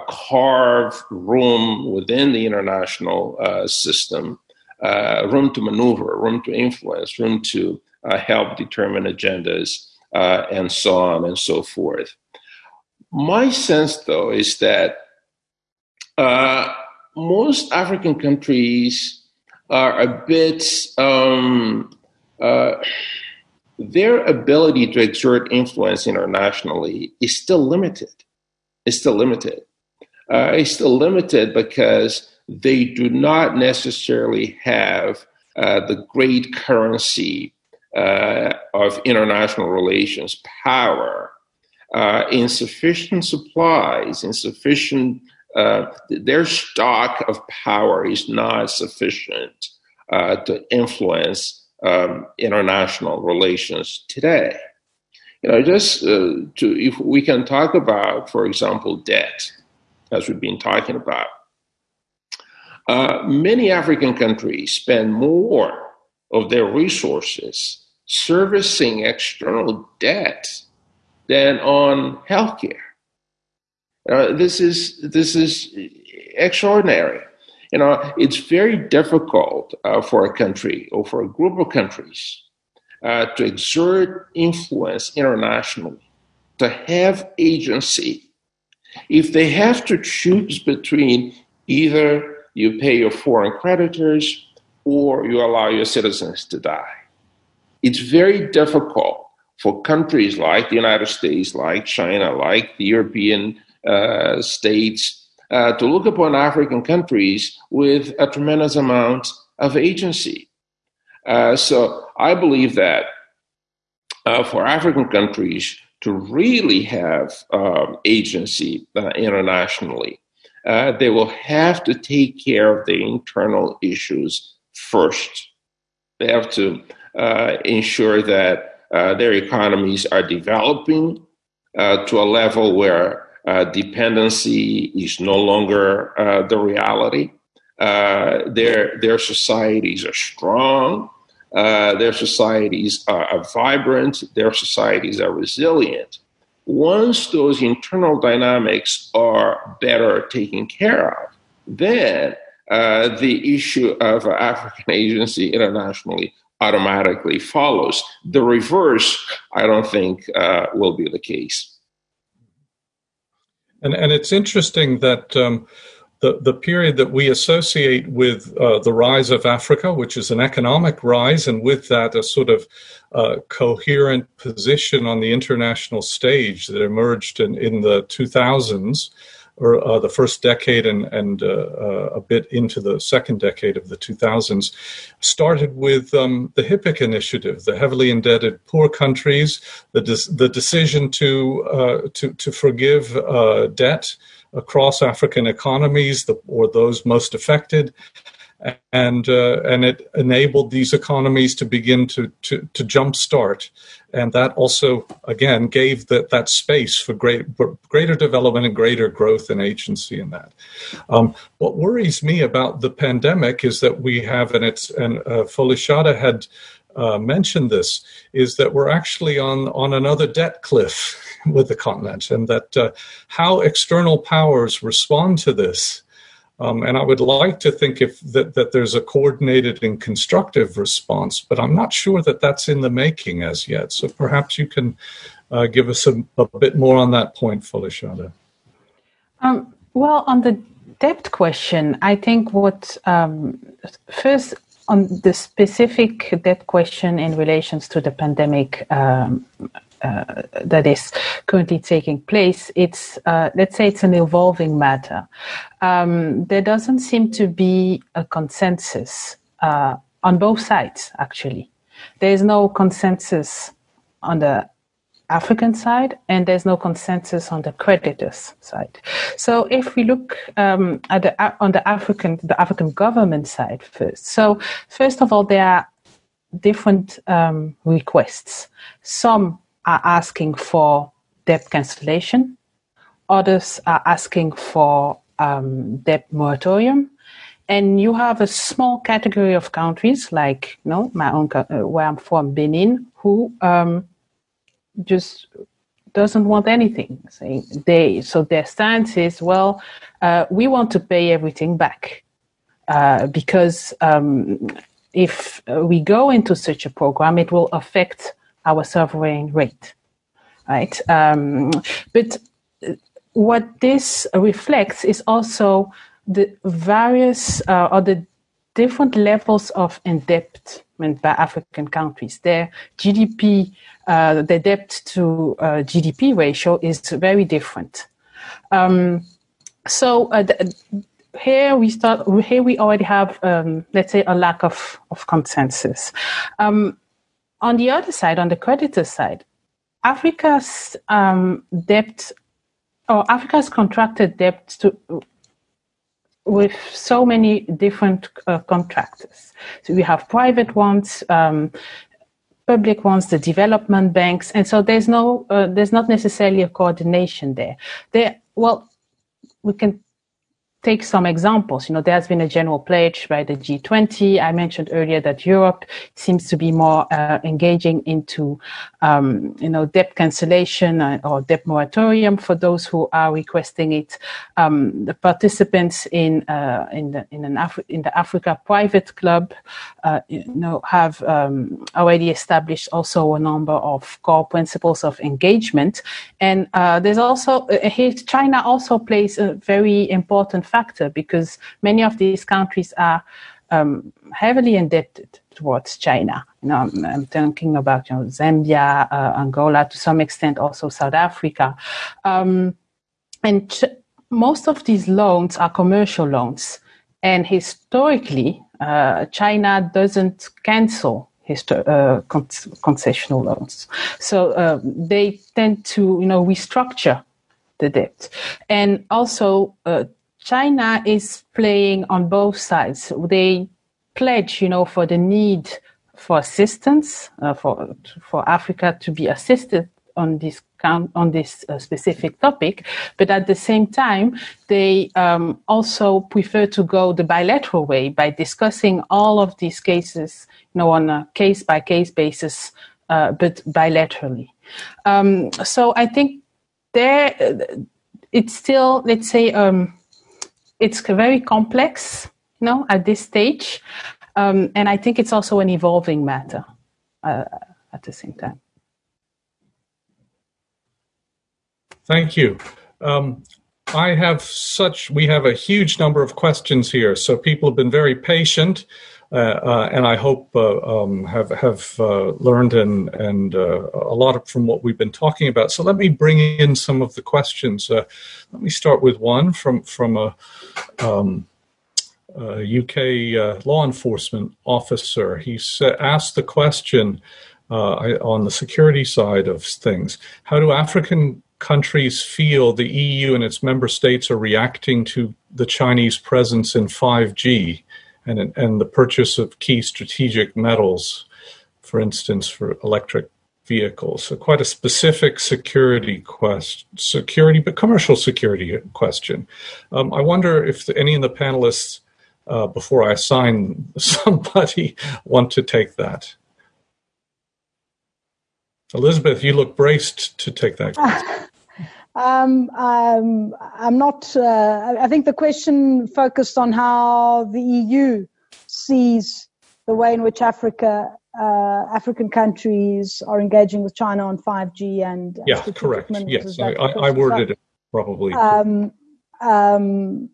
carve room within the international system uh, room to maneuver, room to influence, room to uh, help determine agendas, uh, and so on and so forth. My sense, though, is that uh, most African countries are a bit, um, uh, their ability to exert influence internationally is still limited. It's still limited. Uh, it's still limited because they do not necessarily have uh, the great currency uh, of international relations power, uh, insufficient supplies, insufficient, uh, their stock of power is not sufficient uh, to influence um, international relations today. You know, just uh, to, if we can talk about, for example, debt, as we've been talking about. Uh, many African countries spend more of their resources servicing external debt than on healthcare. Uh, this is this is extraordinary. You know, it's very difficult uh, for a country or for a group of countries uh, to exert influence internationally, to have agency, if they have to choose between either you pay your foreign creditors, or you allow your citizens to die. It's very difficult for countries like the United States, like China, like the European uh, states, uh, to look upon African countries with a tremendous amount of agency. Uh, so I believe that uh, for African countries to really have um, agency uh, internationally, uh, they will have to take care of the internal issues first. They have to ensure that uh, their economies are developing uh, to a level where uh, dependency is no longer uh, the reality. their, their societies are strong. their societies are, are vibrant. Their societies are resilient once those internal dynamics are better taken care of, then uh, the issue of African [laughs] agency internationally automatically follows. The reverse, I don't think, uh, will be the case. And and it's interesting that um, the the period that we associate with uh, the rise of Africa, which is an economic rise, and with that a sort of uh, coherent position on the international stage that emerged in, in the 2000s or uh, the first decade and, and uh, uh, a bit into the second decade of the 2000s, started with um, the HIPC initiative, the heavily indebted poor countries, the, the decision to, uh, to, to forgive uh, debt across African economies the, or those most affected, and uh, and it enabled these economies to begin to to, to jumpstart, and that also again gave that that space for great greater development and greater growth and agency in that. Um, what worries me about the pandemic is that we have, and it's and uh, had. Uh, mentioned this is that we're actually on on another debt cliff [laughs] with the continent, and that uh, how external powers respond to this um, and I would like to think if that, that there's a coordinated and constructive response, but I'm not sure that that's in the making as yet. So perhaps you can uh, give us a, a, bit more on that point, Folashadé. Um, well, on the debt question, I think what um, first on the specific debt question in relations to the pandemic um, uh, that is currently taking place, it's uh, let's say it's an evolving matter. Um, there doesn't seem to be a consensus uh, on both sides. Actually, there is no consensus on the African side, and there's no consensus on the creditors side. So if we look um, at the on the African the African government side first, so first of all, there are different um, requests. Some are asking for debt cancellation. Others are asking for um, debt moratorium. And you have a small category of countries, like you know, my own, uh, where I'm from, Benin, who um, just doesn't want anything. Saying they, so their stance is, well, uh, we want to pay everything back uh, because um, if we go into such a program, it will affect our sovereign rate, right? Um, but what this reflects is also the various uh, or the different levels of indebtedness by African countries. Their GDP, uh, the debt to uh, GDP ratio is very different. Um, so uh, here we start. Here we already have, um, let's say, a lack of of consensus. Um, on the other side, on the creditor side, Africa's um, debt or Africa's contracted debt to, with so many different uh, contractors. So we have private ones, um, public ones, the development banks, and so there's no, uh, there's not necessarily a coordination there. There, well, we can take some examples. You know, there has been a general pledge by the G20. I mentioned earlier that Europe seems to be more uh, engaging into, um, you know, debt cancellation uh, or debt moratorium for those who are requesting it. Um, the participants in uh, in the in an Afri- in the Africa Private Club, uh, you know, have um, already established also a number of core principles of engagement. And uh, there's also uh, here China also plays a very important factor because many of these countries are um, heavily indebted towards China. You know, I'm, I'm thinking about you know, Zambia, uh, Angola, to some extent also South Africa, um, and ch- most of these loans are commercial loans. And historically, uh, China doesn't cancel uh, con- concessional loans, so uh, they tend to you know restructure the debt, and also uh, China is playing on both sides. They pledge, you know, for the need for assistance uh, for for Africa to be assisted on this on this uh, specific topic, but at the same time, they um, also prefer to go the bilateral way by discussing all of these cases, you know, on a case by case basis, uh, but bilaterally. Um, so I think there, it's still, let's say, um, it's very complex, you know, at this stage, um, and I think it's also an evolving matter uh, at the same time. Thank you. Um, I have such, we have a huge number of questions here. So people have been very patient. Uh, uh, and I hope uh, um, have have uh, learned and and uh, a lot from what we've been talking about. So let me bring in some of the questions. Uh, let me start with one from from a, um, a UK law enforcement officer. He asked the question on the security side of things: How do African countries feel the EU and its member states are reacting to the Chinese presence in 5G and, and the purchase of key strategic metals, for instance, for electric vehicles. So quite a specific security quest, security, but commercial security question. Um, I wonder if any of the panelists, uh, before I assign [laughs] somebody, want to take that. Elizabeth, you look braced to take that. [laughs] Um, um, I'm not. Uh, I think the question focused on how the EU sees the way in which Africa, uh, African countries are engaging with China on 5G and yeah, correct. Yes, I, I, worded it probably. Um, um,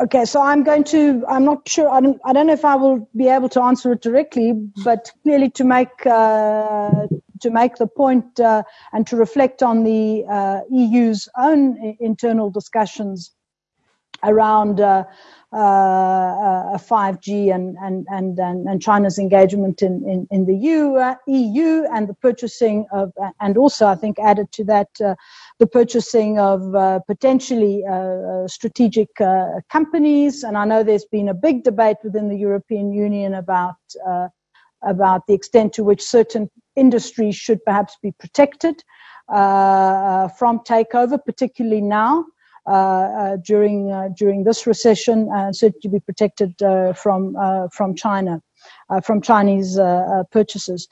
okay, so I'm going to. I'm not sure. I don't. I don't know if I will be able to answer it directly, but clearly to make uh, to make the point, uh, and to reflect on the uh, EU's own internal discussions around uh, uh, 5G and, and, and, and, China's engagement in, in, in the EU, uh, EU and the purchasing of, and also I think added to that, uh, the purchasing of uh, potentially strategic companies. And I know there's been a big debate within the European Union about about the extent to which certain industries should perhaps be protected uh, from takeover, particularly now. Uh, uh, during uh, during this recession, certainly to be protected from from China, from Chinese purchases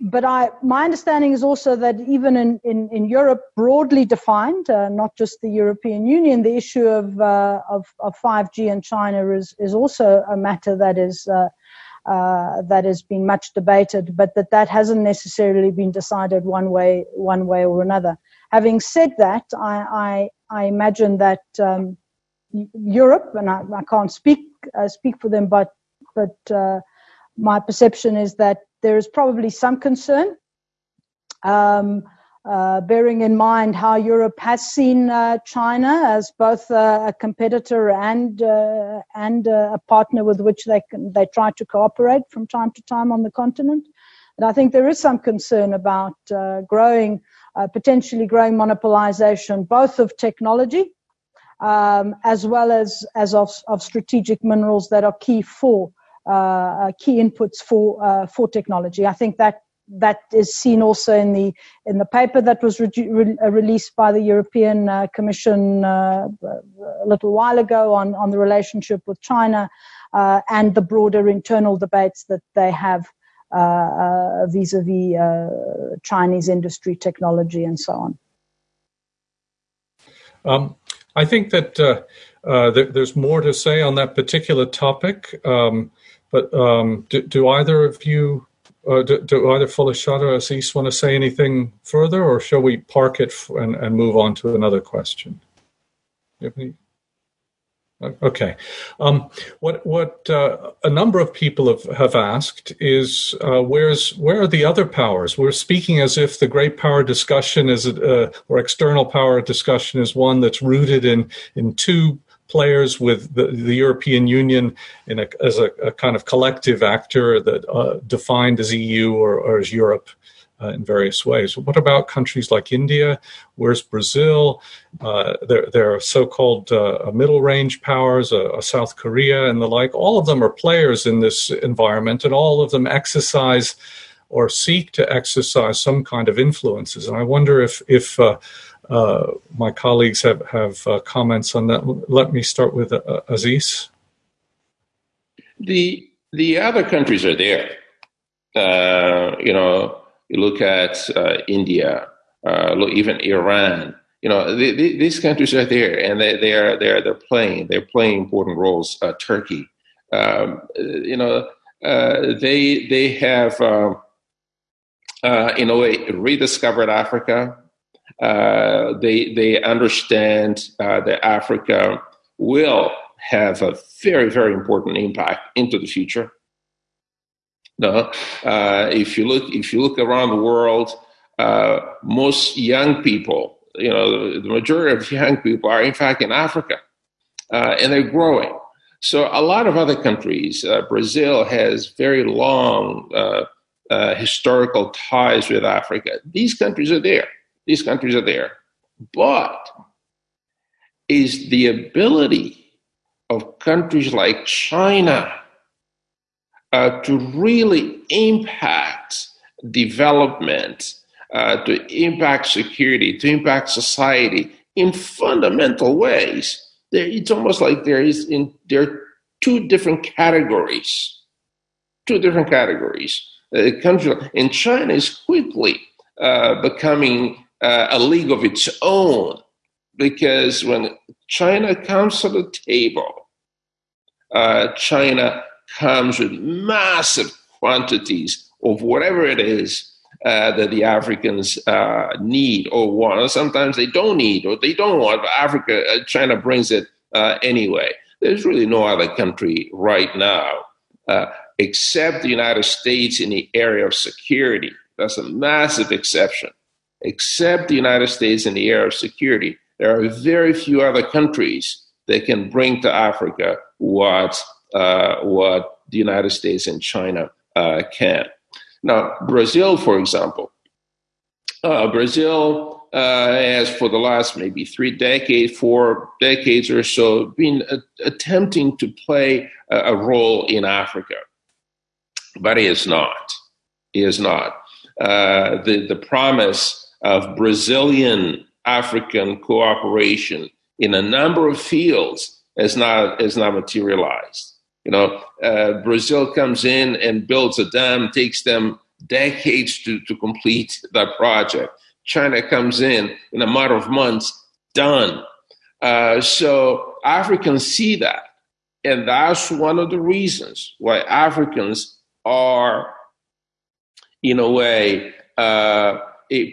but I, my understanding is also that even in, in, in Europe, broadly defined, uh, not just the European Union, the issue of, uh, of, of 5G in China is, is also a matter that is uh, that has been much debated, but that that hasn't necessarily been decided one way one way or another. Having said that, I I, I imagine that um, Europe, and I, I can't speak uh, speak for them, but but uh, my perception is that there is probably some concern. Um, uh, bearing in mind how Europe has seen uh, China as both uh, a competitor and uh, and uh, a partner with which they can, they try to cooperate from time to time on the continent, and I think there is some concern about uh, growing, potentially growing monopolization both of technology um, as well as as of, of strategic minerals that are key for key inputs for for technology. I think that that is seen also in the in the paper that was re- re- uh, released by the European uh, Commission uh, a little while ago on on the relationship with China uh, and the broader internal debates that they have uh, uh, vis-a-vis Chinese industry, technology, and so on. Um, I think that th- there's more to say on that particular topic, um, but um, do, do either of you uh, do, do, either Folashadé or Assis want to say anything further, or shall we park it and, and move on to another question? Okay. Um, what what uh, a number of people have, have asked is uh, where's where are the other powers? We're speaking as if the great power discussion is uh, or external power discussion is one that's rooted in in two players with the, the European Union a, as a, a, kind of collective actor that uh, defined as EU or, or as Europe uh, in various ways. What about countries like India? Where's Brazil? Uh, there, are so-called uh, middle-range powers, uh, South Korea and the like. All of them are players in this environment, and all of them exercise or seek to exercise some kind of influences. And I wonder if if uh, uh, my colleagues have have uh, comments on that. Let me start with uh, Assis. The the other countries are there. Uh, you know, you look at uh, India, look even Iran. You know, the, the, these countries are there, and they, they are they are they're playing they're playing important roles. Turkey, um, you know, they they have. Um, in a way, rediscovered Africa Uh, they they understand uh, that Africa will have a very very important impact into the future. No, uh, if you look if you look around the world, uh, most young people, you know, the majority of young people are in fact in Africa, uh, and they're growing. So a lot of other countries, Brazil has very long historical ties with Africa. These countries are there these countries are there. But is the ability of countries like China uh, to really impact development, uh, to impact security, to impact society in fundamental ways. There, it's almost like there is in there are two different categories. Two different categories. Uh, country in China is quickly uh, becoming uh, a league of its own because when China comes to the table, uh, China comes with massive quantities of whatever it is uh, that the Africans uh, need or want. Sometimes they don't need or they don't want, but Africa, uh, China brings it uh, anyway. There's really no other country right now except the United States in the area of security. That's a massive exception except the United States in the area of security, there are very few other countries that can bring to Africa what uh, what the United States and China uh, can. Now, Brazil, for example, uh, Brazil uh, has for the last maybe three decades, four decades or so, been attempting to play a, a role in Africa, but it is not. It is not. Uh, the the promise of Brazilian African cooperation in a number of fields has not has not materialized. You know, uh, Brazil comes in and builds a dam, takes them decades to, to complete [laughs] that project. China comes in in a matter of months, done. Uh, so Africans see that, and that's one of the reasons why Africans are, in a way, uh,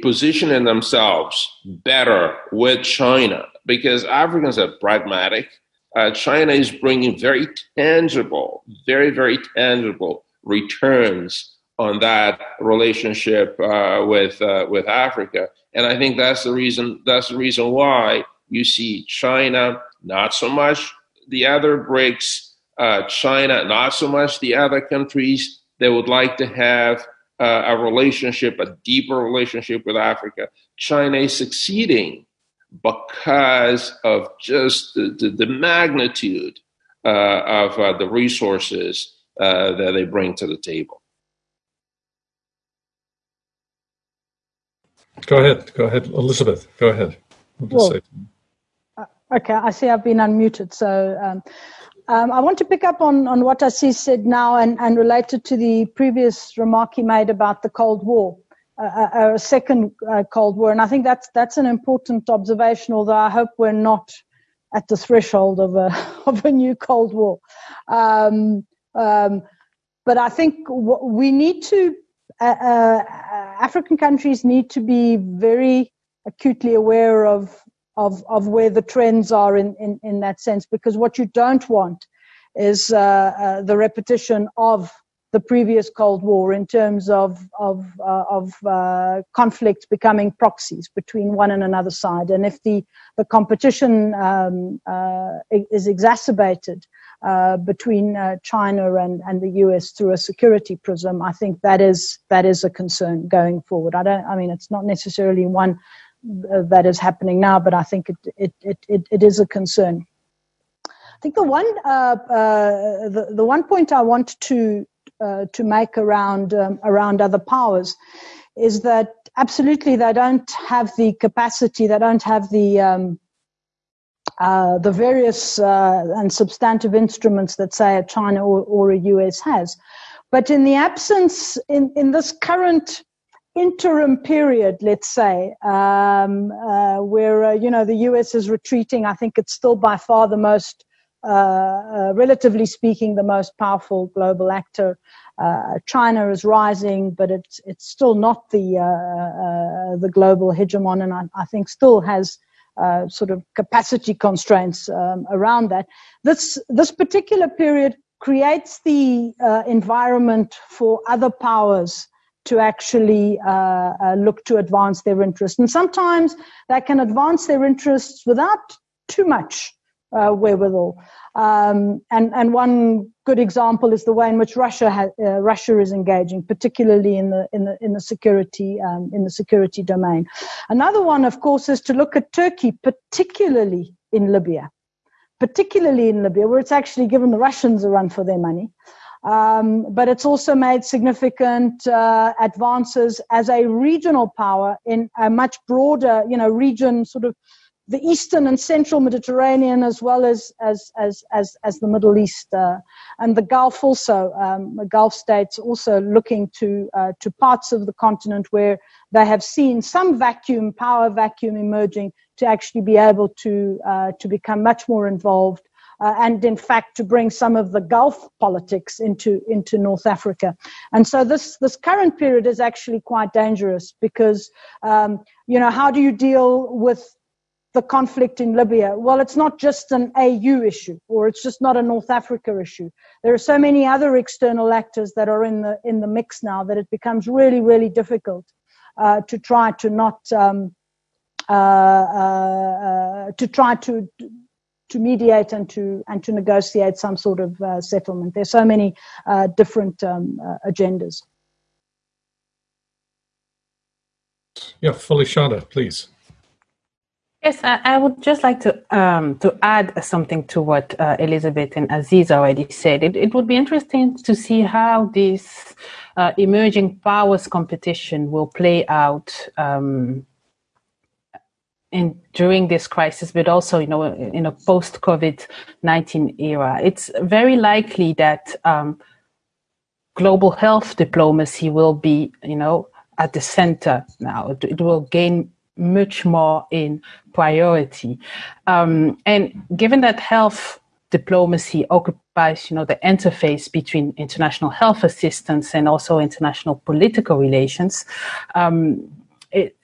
positioning themselves better with China because Africans are pragmatic. Uh, China is bringing very tangible, very, very tangible returns on that relationship uh, with uh, with Africa, and I think that's the reason. That's the reason why you see China, not so much the other BRICS, uh, China, not so much the other countries that would like to have uh, a relationship, a deeper relationship with Africa. China is succeeding because of just the, the, the magnitude uh, of uh, the resources uh, that they bring to the table. Go ahead. Go ahead, Elizabeth. Go ahead. Well, uh, okay, I see I've been unmuted. So um, um, I want to pick up on, on what Assis said now and, and related to the previous remark he made about the Cold War, uh, a second uh, Cold War. And I think that's, that's an important observation, although I hope we're not at the threshold of a, [laughs] of a new Cold War. Um, um, but I think we need to, uh, uh, African countries need to be very acutely aware of of, of where the trends are in, in, in that sense, because what you don't want is uh, uh, the repetition of the previous Cold War in terms of of, uh, of uh, conflict becoming proxies between one and another side, and if the the competition um, uh, is exacerbated uh, between China and, and the US through a security prism, I think that is that is a concern going forward. I don't. I mean, it's not necessarily one that is happening now, but I think it, it, it, it, it is a concern. I think the one uh, uh, the, the one point I want to uh, to make around um, around other powers is that absolutely they don't have the capacity, they don't have the um, uh, the various uh, and substantive instruments that say a China or, or a US has. But in the absence, in, in this current interim period, let's say, um, uh, where uh, you know the U.S. is retreating. I think it's still by far the most uh, relatively speaking, the most powerful global actor. Uh, China is rising, but it's it's still not the uh, the global hegemon, and I, I think still has uh, sort of capacity constraints um, around that. This this particular period creates the uh, environment for other powers to actually uh, uh, look to advance their interests. And sometimes they can advance their interests without too much uh, wherewithal. Um, and, and one good example is the way in which Russia ha- uh, Russia is engaging, particularly in the in the in the security um, in the security domain. Another one, of course, is to look at Turkey, particularly in Libya, particularly in Libya, where it's actually given the Russians a run for their money. Um, but it's also made significant uh, advances as a regional power in a much broader, you know, region, sort of the eastern and central Mediterranean, as well as as as as, as the Middle East uh, and the Gulf. Also, um, the Gulf states also looking to uh, to parts of the continent where they have seen some vacuum, power vacuum emerging, to actually be able to uh, to become much more involved uh, and in fact to bring some of the Gulf politics into into North Africa. And so this this current period is actually quite dangerous because um, you know how do you deal with the conflict in Libya? Well, it's not just an AU issue, or it's just not a North Africa issue. There are so many other external actors that are in the in the mix now that it becomes really really difficult uh, to try to not um, uh, uh, uh to try to to mediate and to and to negotiate some sort of uh, settlement. There's so many uh, different um, uh, agendas. Yeah, Folashadé, please. Yes, I, I, would just like to um, to add something to what uh, Elizabeth and Assis already said. It, it would be interesting to see how this uh, emerging powers competition will play out um, in during this crisis, but also you know in a post COVID nineteen era, it's very likely that um, global health diplomacy will be you know at the center now. It, will gain much more in priority, um, and given that health diplomacy occupies you know the interface between international health assistance and also international political relations. Um, it,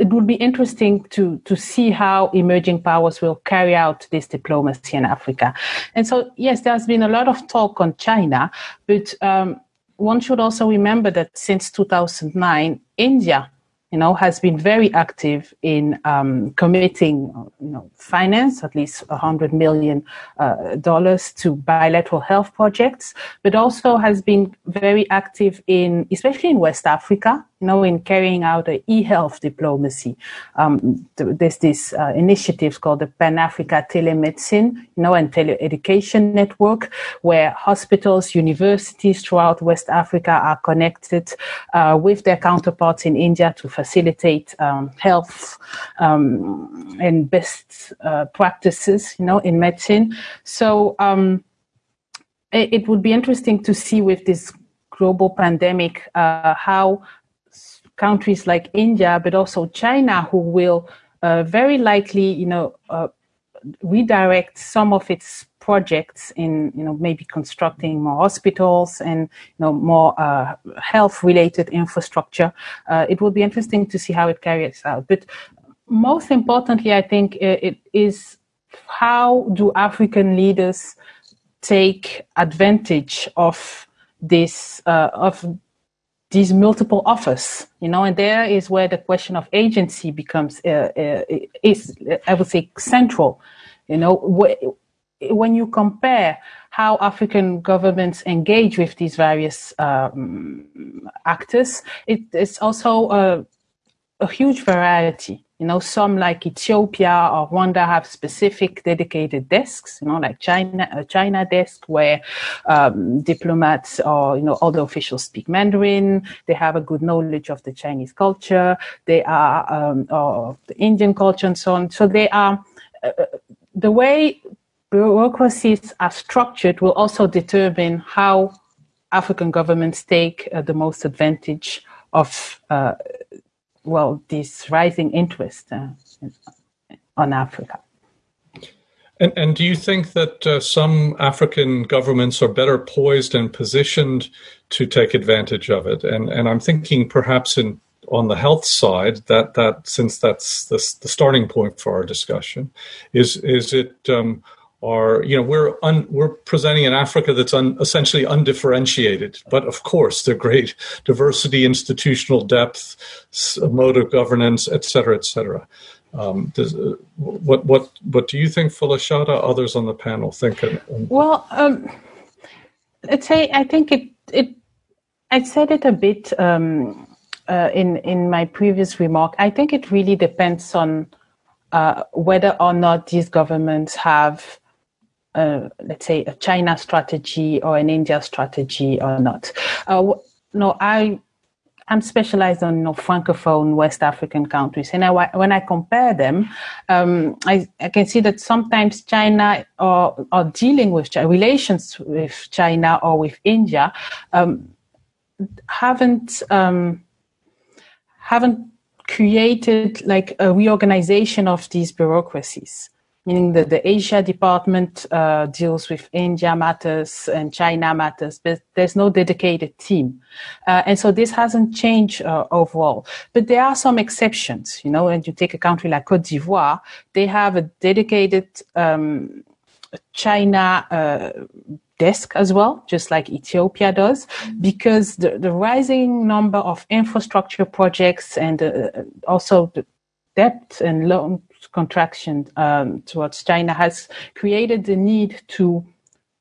it would be interesting to to see how emerging powers will carry out this diplomacy in Africa. And so, yes, there's been a lot of talk on China, but um, one should also remember that since 2009, India you know, has been very active in um, committing, you know, finance, at least 100 million uh, dollars to bilateral health projects, but also has been very active in, especially in West Africa, you know, in carrying out the e-health diplomacy. Um, there's this uh, initiative called the Pan Africa Telemedicine, you know, and Teleeducation Network, where hospitals, universities throughout West Africa are connected uh, with their counterparts in India to facilitate um, health um, and best uh, practices, you know, in medicine. So um, it, it, would be interesting to see with this global pandemic uh, how countries like India, but also China, who will uh, very likely, you know, uh, redirect some of its projects in, you know, maybe constructing more hospitals and, you know, more uh, health-related infrastructure. Uh, it will be interesting to see how it carries out. But most importantly, I think uh, it is how do African leaders take advantage of this uh, of these multiple offers, you know, and there is where the question of agency becomes uh, uh, is, I would say, central. You know, wh- when you compare how African governments engage with these various um, actors, it is also a, a huge variety. You know, some like Ethiopia or Rwanda have specific dedicated desks, you know, like China, a China desk where um, diplomats or, you know, other officials speak Mandarin. They have a good knowledge of the Chinese culture. They are, um, of the Indian culture and so on. So they are, uh, the way bureaucracies are structured will also determine how African governments take uh, the most advantage of uh, well, this rising interest uh, on Africa. And, and do you think that uh, some African governments are better poised and positioned to take advantage of it? And, and I'm thinking perhaps in on the health side, that that since that's the, the starting point for our discussion, is is it um, are you know we're un, we're presenting an Africa that's un, essentially undifferentiated, but of course they're great diversity, institutional depth, mode of governance, et cetera, et cetera. Um, does, uh, what what what do you think, Folashadé? Others on the panel think? Well, um, let's say I think it it I said it a bit um, uh, in in my previous remark. I think it really depends on uh, whether or not these governments have. Let's say a China strategy or an India strategy or not. Uh, no, I I'm specialized on you know, francophone West African countries, and I, when I compare them, um, I, I, can see that sometimes China or, or dealing with relations with China or with India um, haven't um, haven't created like a reorganization of these bureaucracies meaning that the Asia department uh, deals with India matters and China matters, but there's no dedicated team. Uh, and so this hasn't changed uh, overall. But there are some exceptions, you know, and you take a country like Cote d'Ivoire, they have a dedicated um, China uh, desk as well, just like Ethiopia does, because the, the rising number of infrastructure projects and uh, also the debt and loan contraction um, towards China has created the need to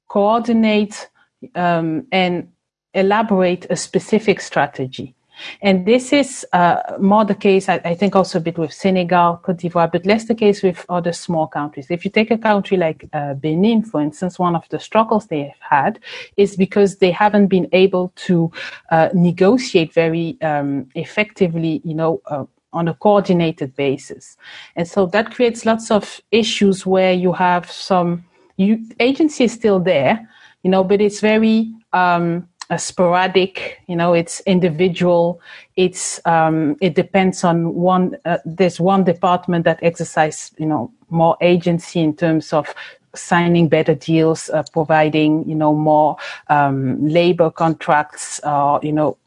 coordinate um, and elaborate a specific strategy. And this is uh, more the case, I, I, think, also a bit with Senegal, Cote d'Ivoire, but less the case with other small countries. If you take a country like uh, Benin, for instance, one of the struggles they have had is because they haven't been able to uh, negotiate very um, effectively, you know, uh, on a coordinated basis. And so that creates lots of issues where you have some you, agency is still there, you know, but it's very um, sporadic. You know, it's individual. It's um, it depends on one. Uh, there's one department that exercises, you know, more agency in terms of signing better deals, uh, providing you know more um, labor contracts, or you know,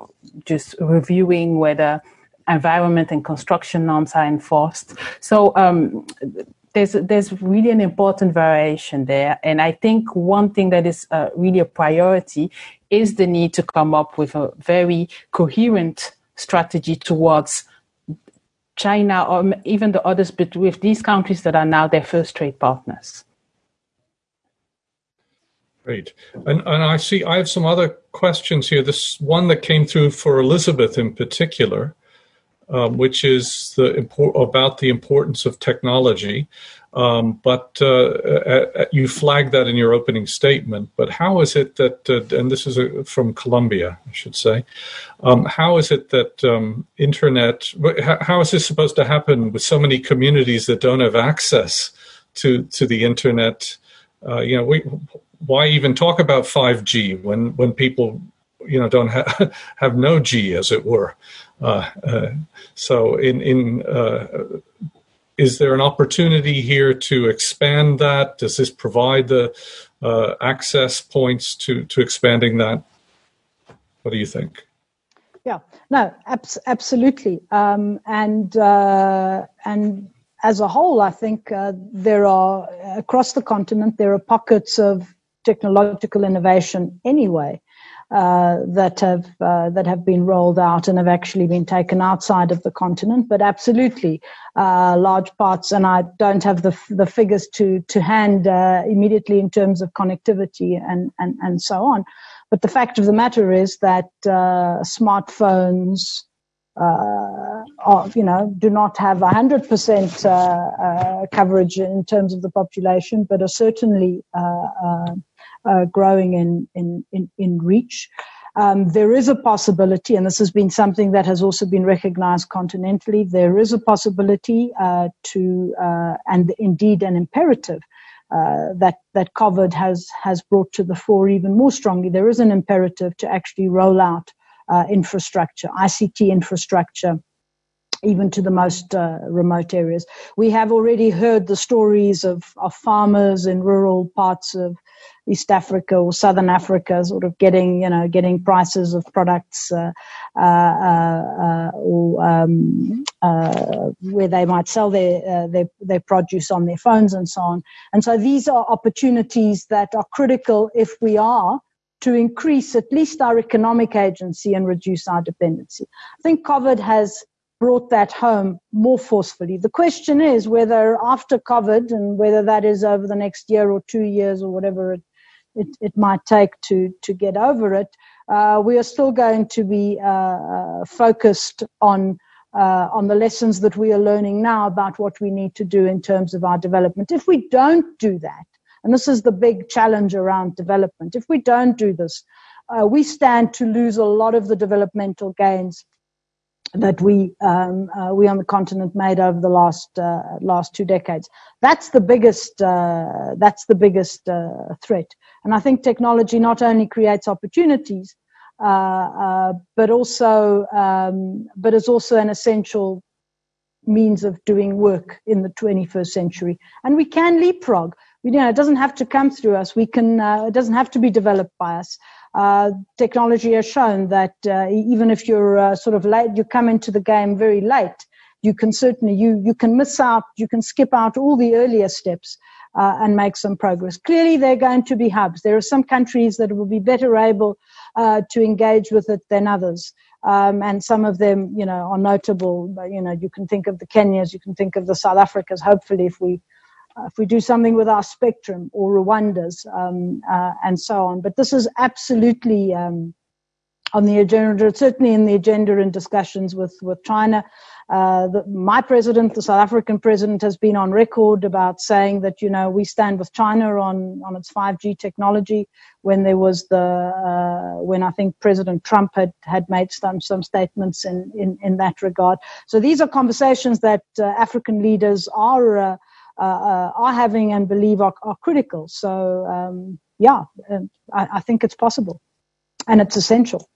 just reviewing whether environment and construction norms are enforced. So um, there's there's really an important variation there, and I think one thing that is uh, really a priority is the need to come up with a very coherent strategy towards China or even the others, but with these countries that are now their first trade partners. Great. And, and I see I have some other questions here. This one that came through for Elizabeth in particular um, which is the import, about the importance of technology. Um, but uh, uh, uh, you flagged that in your opening statement. But how is it that, uh, and this is a, from Colombia, I should say, um, how is it that um, internet? How is this supposed to happen with so many communities that don't have access to to the internet? Uh, you know, we, why even talk about five G when when people you know don't have [laughs] have no G, as it were. Uh, uh, so, in in uh, is there an opportunity here to expand that? Does this provide the access points to to expanding that? What do you think? Yeah, no, abs- absolutely, um, and and as a whole, I think uh, there are across the continent there are pockets of technological innovation anyway uh, that have uh, that have been rolled out and have actually been taken outside of the continent. But absolutely, uh, large parts, and I don't have the the figures to to hand uh, immediately in terms of connectivity and and and so on. But the fact of the matter is that uh, smartphones. Are, you know, do not have 100% coverage in terms of the population, but are certainly uh, growing in, in, in, in reach. Um, there is a possibility, and this has been something that has also been recognized continentally, there is a possibility uh, to, uh, and indeed an imperative, uh, that, that COVID has, has brought to the fore even more strongly. There is an imperative to actually roll out uh, infrastructure, ICT infrastructure, even to the most uh, remote areas. We have already heard the stories of, of farmers in rural parts of East Africa or Southern Africa, sort of getting, you know, getting prices of products uh, uh, uh or um, uh, where they might sell their, uh, their their produce on their phones and so on. And so these are opportunities that are critical if we are to increase at least our economic agency and reduce our dependency. I think COVID has brought that home more forcefully. The question is whether after COVID and whether that is over the next year or two years or whatever it, it, it might take to, to get over it, uh, we are still going to be uh, uh, focused on uh, on the lessons that we are learning now about what we need to do in terms of our development. If we don't do that, and this is the big challenge around development, if we don't do this, uh, we stand to lose a lot of the developmental gains that we um, uh, we on the continent made over the last uh, last two decades. That's the biggest uh, that's the biggest uh, threat. And I think technology not only creates opportunities, uh, uh, but also um, but is also an essential means of doing work in the 21st century. And we can leapfrog. You know, it doesn't have to come through us. We can. it doesn't have to be developed by us technology has shown that uh, even if you're uh, sort of late, you come into the game very late, you can certainly you you can miss out, you can skip out all the earlier steps uh, and make some progress. Clearly, there are going to be hubs. There are some countries that will be better able uh, to engage with it than others. Um, and some of them, you know, are notable. You know, you can think of the Kenyas, you can think of the South Africas. Hopefully, if we uh, if we do something with our spectrum or Rwanda's um, uh, and so on. But this is absolutely um, on the agenda, certainly in the agenda in discussions with, with China. Uh, the, my president, the South African president, has been on record about saying that you know we stand with China on on its 5G technology. When there was the uh, when I think President Trump had had made some some statements in in, in that regard. So these are conversations that uh, African leaders are uh, uh, uh, are having and believe are, are critical. So um, yeah, I, I think it's possible, and it's essential.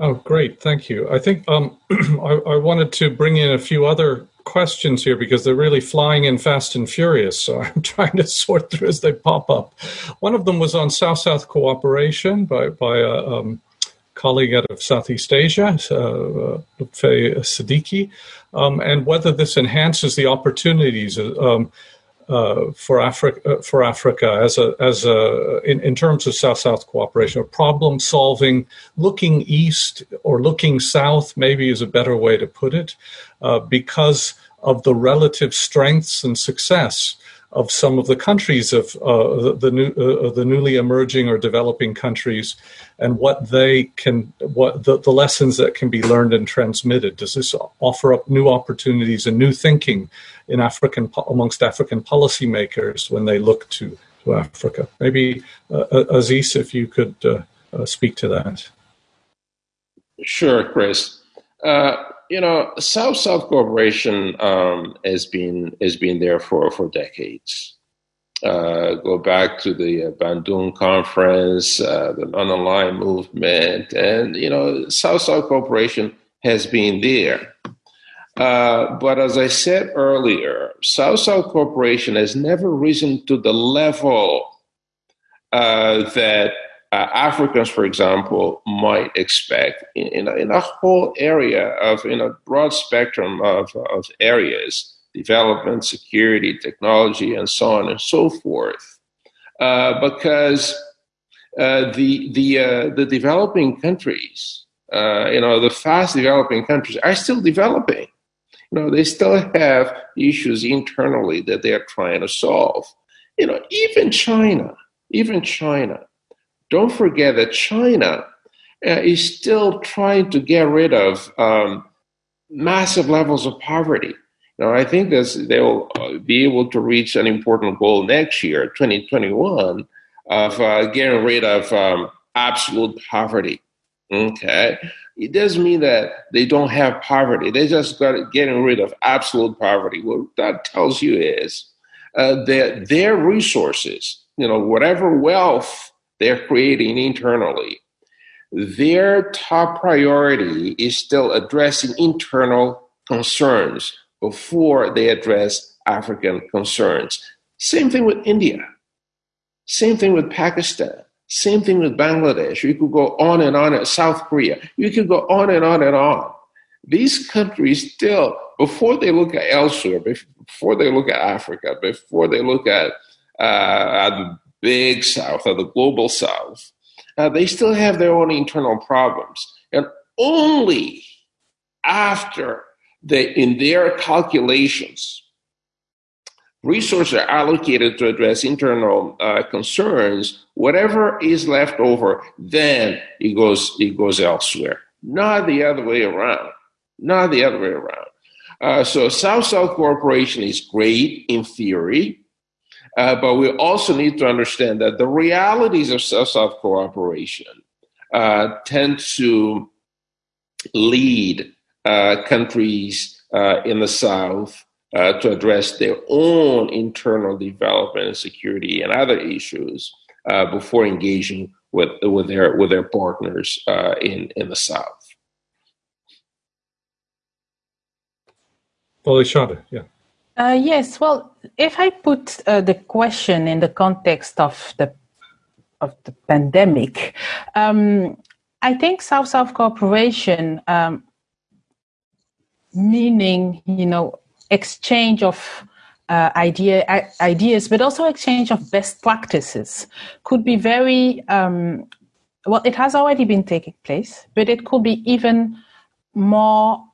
Oh, great. Thank you. I think um, [clears throat] I, I, wanted to bring in a few other questions here because they're really flying in fast and furious. So [laughs] I'm trying to sort through as they pop up. One of them was on South South cooperation by, by uh, um, colleague out of Southeast Asia, uh, Lutfi Siddiqui, um, and whether this enhances the opportunities um, uh, for Africa uh, for Africa as a as a in, in terms of South South cooperation, or problem solving, looking east or looking south, maybe is a better way to put it, uh, because of the relative strengths and success of some of the countries of uh, the, the, new, uh, the newly emerging or developing countries and what they can what the, the lessons that can be learned and transmitted. Does this offer up new opportunities and new thinking in african amongst african policymakers when they look to, to africa? Maybe uh, uh Assis if you could uh, uh, speak to that. Sure chris you know, South South cooperation um, has been has been there for for decades. Uh, go back to the uh, Bandung conference, uh, the non-aligned movement, and you know, South South cooperation has been there. Uh, but as I said earlier, South South cooperation has never risen to the level uh, that uh, Africans, for example, might expect in, in, a, in, a, whole area of, in a broad spectrum of, of areas, development, security, technology, and so on and so forth. Uh, because uh, the, the, uh, the developing countries, uh, you know, the fast developing countries are still developing. You know, they still have issues internally that they are trying to solve. You know, even China, even China, don't forget that China uh, is still trying to get rid of um, massive levels of poverty. Now, I think this, they will uh, be able to reach an important goal next year, 2021, of uh, getting rid of um, absolute poverty. Okay. It doesn't mean that they don't have poverty. They just got getting rid of absolute poverty. What that tells you is uh, that their resources, you know, whatever wealth they're creating internally. their top priority is still addressing internal concerns before they address African concerns. Same thing with India. Same thing with Pakistan. Same thing with Bangladesh. You could go on and on. At South Korea. You could go on and on and on. These countries still, before they look at elsewhere, before they look at Africa, before they look at, uh, big South or the global South, uh, they still have their own internal problems. And only after they, in their calculations, resources are allocated to address internal uh, concerns, whatever is left over, then it goes, it goes elsewhere. Not the other way around. Not the other way around. Uh, so South-South cooperation is great in theory, uh, but we also need to understand that the realities of South-South cooperation uh, tend to lead uh, countries uh, in the South uh, to address their own internal development and security and other issues uh, before engaging with with their with their partners in in the South. Well, yeah. Uh, yes, well, if I put uh, the question in the context of the of the pandemic, um, I think South-South cooperation, um, meaning you know exchange of uh, idea, ideas, but also exchange of best practices could be very, um, well, it has already been taking place, but it could be even more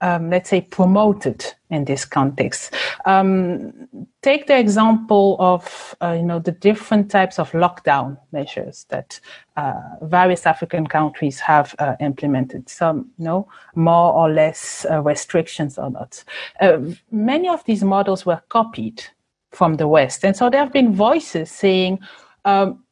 um, let's say, promoted in this context. Um, take the example of, uh, you know, the different types of lockdown measures that uh, various African countries have uh, implemented. Some, you know, more or less uh, restrictions or not. Uh, many of these models were copied from the West, and so there have been voices saying. Um,